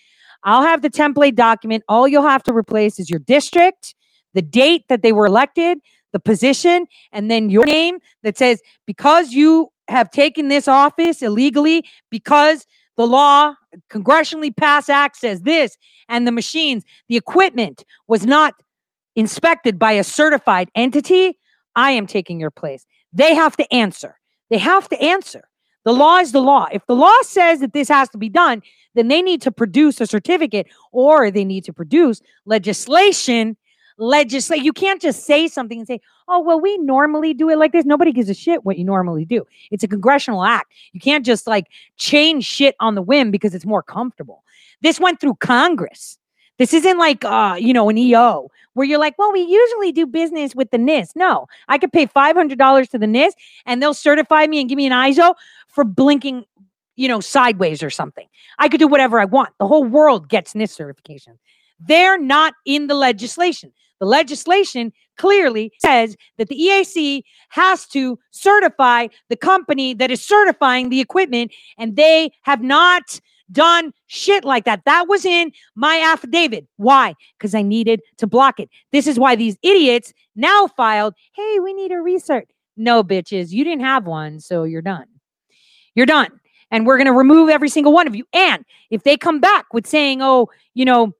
I'll have the template document. All you'll have to replace is your district, the date that they were elected, the position, and then your name that says, because you have taken this office illegally, because the law, congressionally passed act says this, and the machines, the equipment was not inspected by a certified entity, I am taking your place. They have to answer. They have to answer. The law is the law. If the law says that this has to be done, then they need to produce a certificate or they need to produce legislation. Legislate. You can't just say something and say, oh, well, we normally do it like this. Nobody gives a shit what you normally do. It's a congressional act. You can't just like change shit on the whim because it's more comfortable. This went through Congress. This isn't like uh, you know, an EO where you're like, well, we usually do business with the NIST. No, I could pay $500 to the NIST and they'll certify me and give me an ISO for blinking, you know, sideways or something. I could do whatever I want. The whole world gets NIST certification. They're not in the legislation. The legislation clearly says that the EAC has to certify the company that is certifying the equipment, and they have not done shit like that. That was in my affidavit. Why? Because I needed to block it. This is why these idiots now filed, hey, we need a research. No, bitches, you didn't have one, so you're done. You're done. And we're going to remove every single one of you. And if they come back with saying, oh, you know,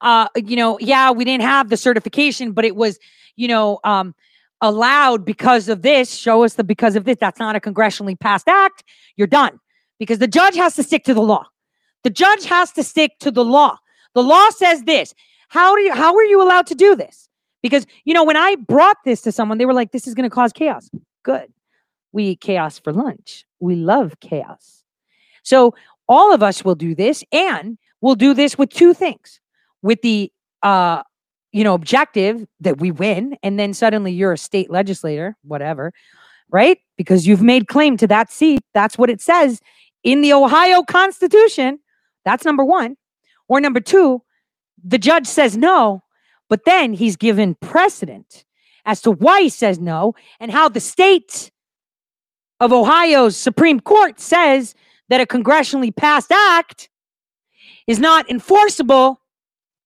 uh, you know, yeah, we didn't have the certification, but it was, you know, um, allowed because of this, show us the because of this. That's not a congressionally passed act. You're done because the judge has to stick to the law. The judge has to stick to the law. The law says this. How do you how are you allowed to do this? Because you know, when I brought this to someone, they were like, this is going to cause chaos. Good. We eat chaos for lunch. We love chaos. So all of us will do this, and we'll do this with two things. With the uh you know, objective that we win, and then suddenly you're a state legislator, whatever, right? Because you've made claim to that seat. That's what it says in the Ohio Constitution. That's number one. Or number two, the judge says no, but then he's given precedent as to why he says no and how the state of Ohio's Supreme Court says that a congressionally passed act is not enforceable,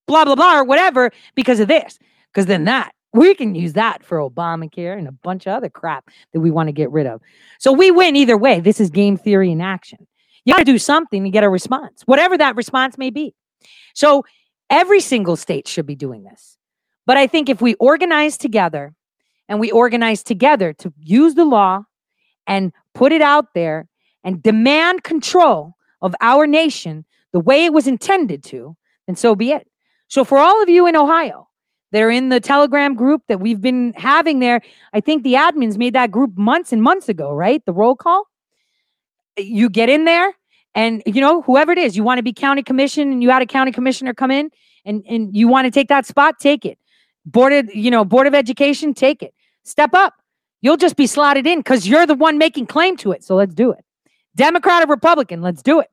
blah, blah, blah, or whatever, because of this. Because then that, we can use that for Obamacare and a bunch of other crap that we want to get rid of. So we win either way. This is game theory in action. You got to do something to get a response, whatever that response may be. So every single state should be doing this. But I think if we organize together and we organize together to use the law and put it out there and demand control of our nation the way it was intended to, then so be it. So for all of you in Ohio that are in the Telegram group that we've been having there, I think the admins made that group months and months ago, right? The roll call you get in there and you know whoever it is you want to be county commission and you had a county commissioner come in and and you want to take that spot take it Board of, you know, Board of Education, take it. Step up. You'll just be slotted in because you're the one making claim to it. So let's do it. Democrat or Republican, let's do it.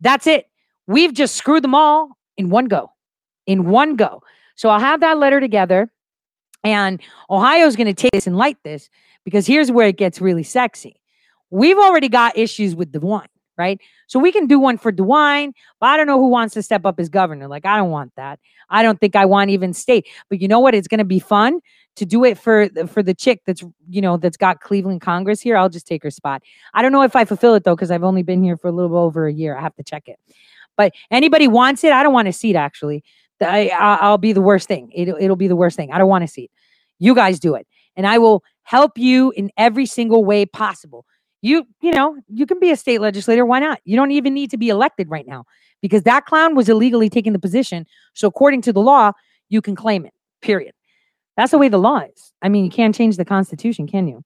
That's it. We've just screwed them all in one go. In one go. So I'll have that letter together. And Ohio's going to take this and light this because here's where it gets really sexy. We've already got issues with DeWine, right? So we can do one for DeWine, but I don't know who wants to step up as governor. Like, I don't want that. I don't think I want even state. But you know what? It's going to be fun to do it for for the chick that's you know that's got Cleveland Congress here. I'll just take her spot. I don't know if I fulfill it though because I've only been here for a little over a year. I have to check it. But anybody wants it? I don't want a seat actually. I, I'll be the worst thing. It'll, it'll be the worst thing. I don't want a seat. You guys do it. And I will help you in every single way possible. You, you know, you can be a state legislator. Why not? You don't even need to be elected right now because that clown was illegally taking the position. So according to the law, you can claim it. Period. That's the way the law is. I mean, you can't change the constitution, can you?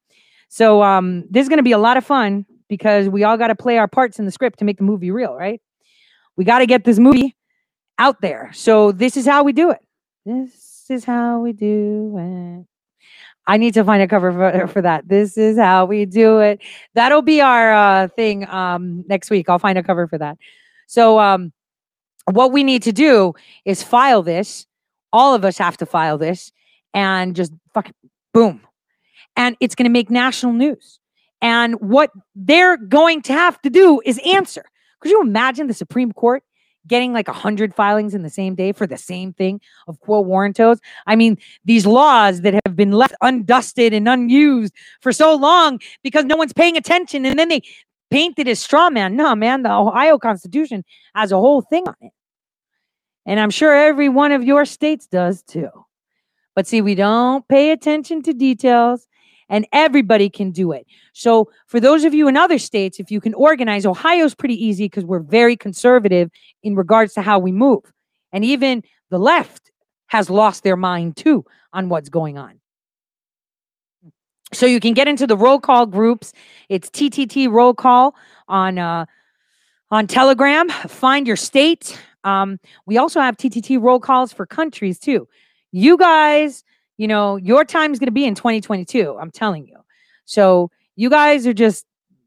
So um, this is going to be a lot of fun because we all got to play our parts in the script to make the movie real, right? We got to get this movie out there. So this is how we do it. This is how we do it. I need to find a cover for, for that. This is how we do it. That'll be our uh, thing um, next week. I'll find a cover for that. So um, what we need to do is file this. All of us have to file this and just fucking boom. And it's going to make national news. And what they're going to have to do is answer. Could you imagine the Supreme Court getting like a hundred filings in the same day for the same thing of quo warrantos? I mean, these laws that have been left undusted and unused for so long because no one's paying attention, and then they paint it as straw man. No, man, the Ohio Constitution has a whole thing on it. And I'm sure every one of your states does too. But see, we don't pay attention to details and everybody can do it. So, for those of you in other states, if you can organize, Ohio's pretty easy because we're very conservative in regards to how we move. And even the left has lost their mind too on what's going on. So you can get into the roll call groups. It's TTT roll call on uh, on Telegram. Find your state. Um, we also have TTT roll calls for countries too you guys, you know, your time is going to be in 2022. I'm telling you. So you guys are just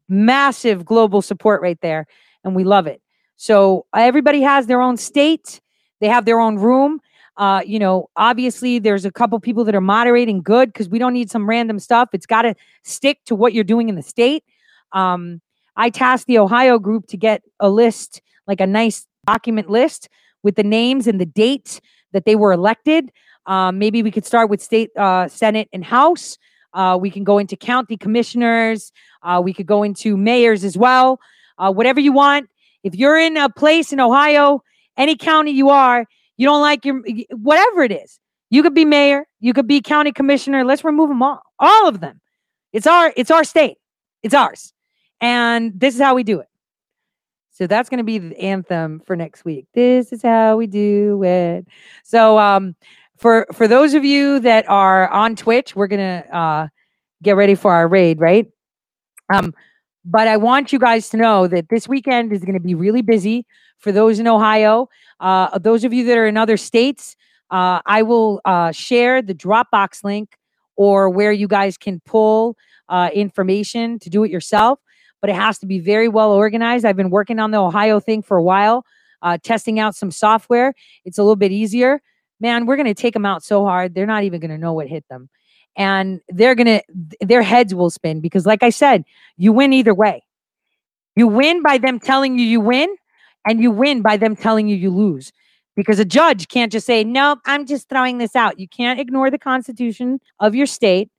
massive global support right there. And we love it. So everybody has their own state, they have their own room. Uh, you know, obviously there's a couple people that are moderating good because we don't need some random stuff. It's got to stick to what you're doing in the state. Um, I tasked the Ohio group to get a list, like a nice document list with the names and the date that they were elected. Um, maybe we could start with state, uh, Senate, and House. Uh, we can go into county commissioners. Uh, we could go into mayors as well. Uh, whatever you want. If you're in a place in Ohio, any county you are, you don't like your whatever it is. You could be mayor. You could be county commissioner. Let's remove them all, all of them. It's our it's our state. It's ours, and this is how we do it. So that's going to be the anthem for next week. This is how we do it. So um for for those of you that are on Twitch, we're gonna uh, get ready for our raid, right? Um, but I want you guys to know that this weekend is going to be really busy for those in Ohio. Uh, those of you that are in other states, uh, I will uh, share the Dropbox link or where you guys can pull uh, information to do it yourself. But it has to be very well organized. I've been working on the Ohio thing for a while, uh, testing out some software. It's a little bit easier man, we're going to take them out so hard, they're not even going to know what hit them. And they're going to, their heads will spin because, like I said, you win either way. You win by them telling you you win, and you win by them telling you you lose. Because a judge can't just say, nope, I'm just throwing this out. You can't ignore the constitution of your state.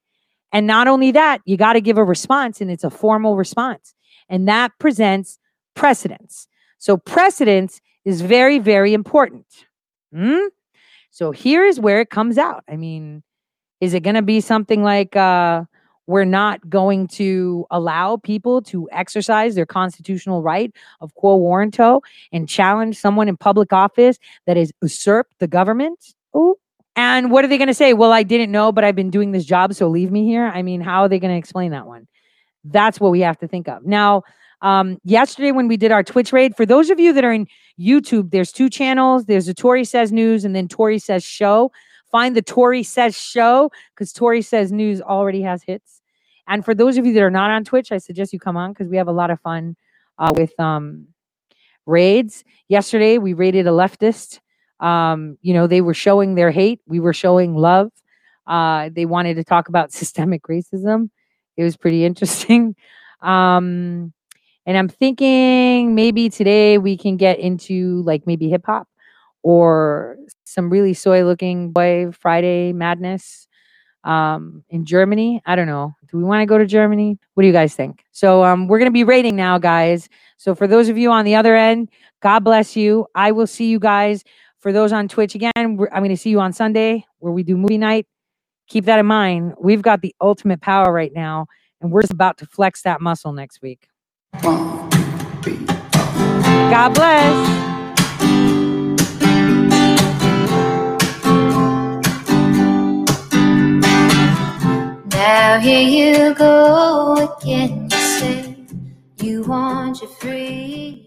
And not only that, you got to give a response, and it's a formal response. And that presents precedence. So, precedence is very, very important. Hmm? So here's where it comes out. I mean, is it going to be something like uh, we're not going to allow people to exercise their constitutional right of quo warranto and challenge someone in public office that has usurped the government? Oh, and what are they going to say? Well, I didn't know, but I've been doing this job, so leave me here. I mean, how are they going to explain that one? That's what we have to think of. Now, um, yesterday when we did our Twitch raid, for those of you that are in YouTube, there's two channels. There's a Tore Says News and then Tore Says Show. find the Tore Says show because Tore Says News already has hits. And for those of you that are not on Twitch, I suggest you come on because we have a lot of fun uh, with um, raids. Yesterday, we raided a leftist. Um, you know, they were showing their hate. We were showing love. Uh, they wanted to talk about systemic racism. It was pretty interesting. Um, and I'm thinking maybe today we can get into like maybe hip hop or some really soy looking boy Friday madness um, in Germany. I don't know. Do we want to go to Germany? What do you guys think? So um, we're going to be rating now, guys. So for those of you on the other end, God bless you. I will see you guys. For those on Twitch again, I'm going to see you on Sunday where we do movie night. Keep that in mind. We've got the ultimate power right now, and we're just about to flex that muscle next week. God bless. Now here you go again. You say you want your free.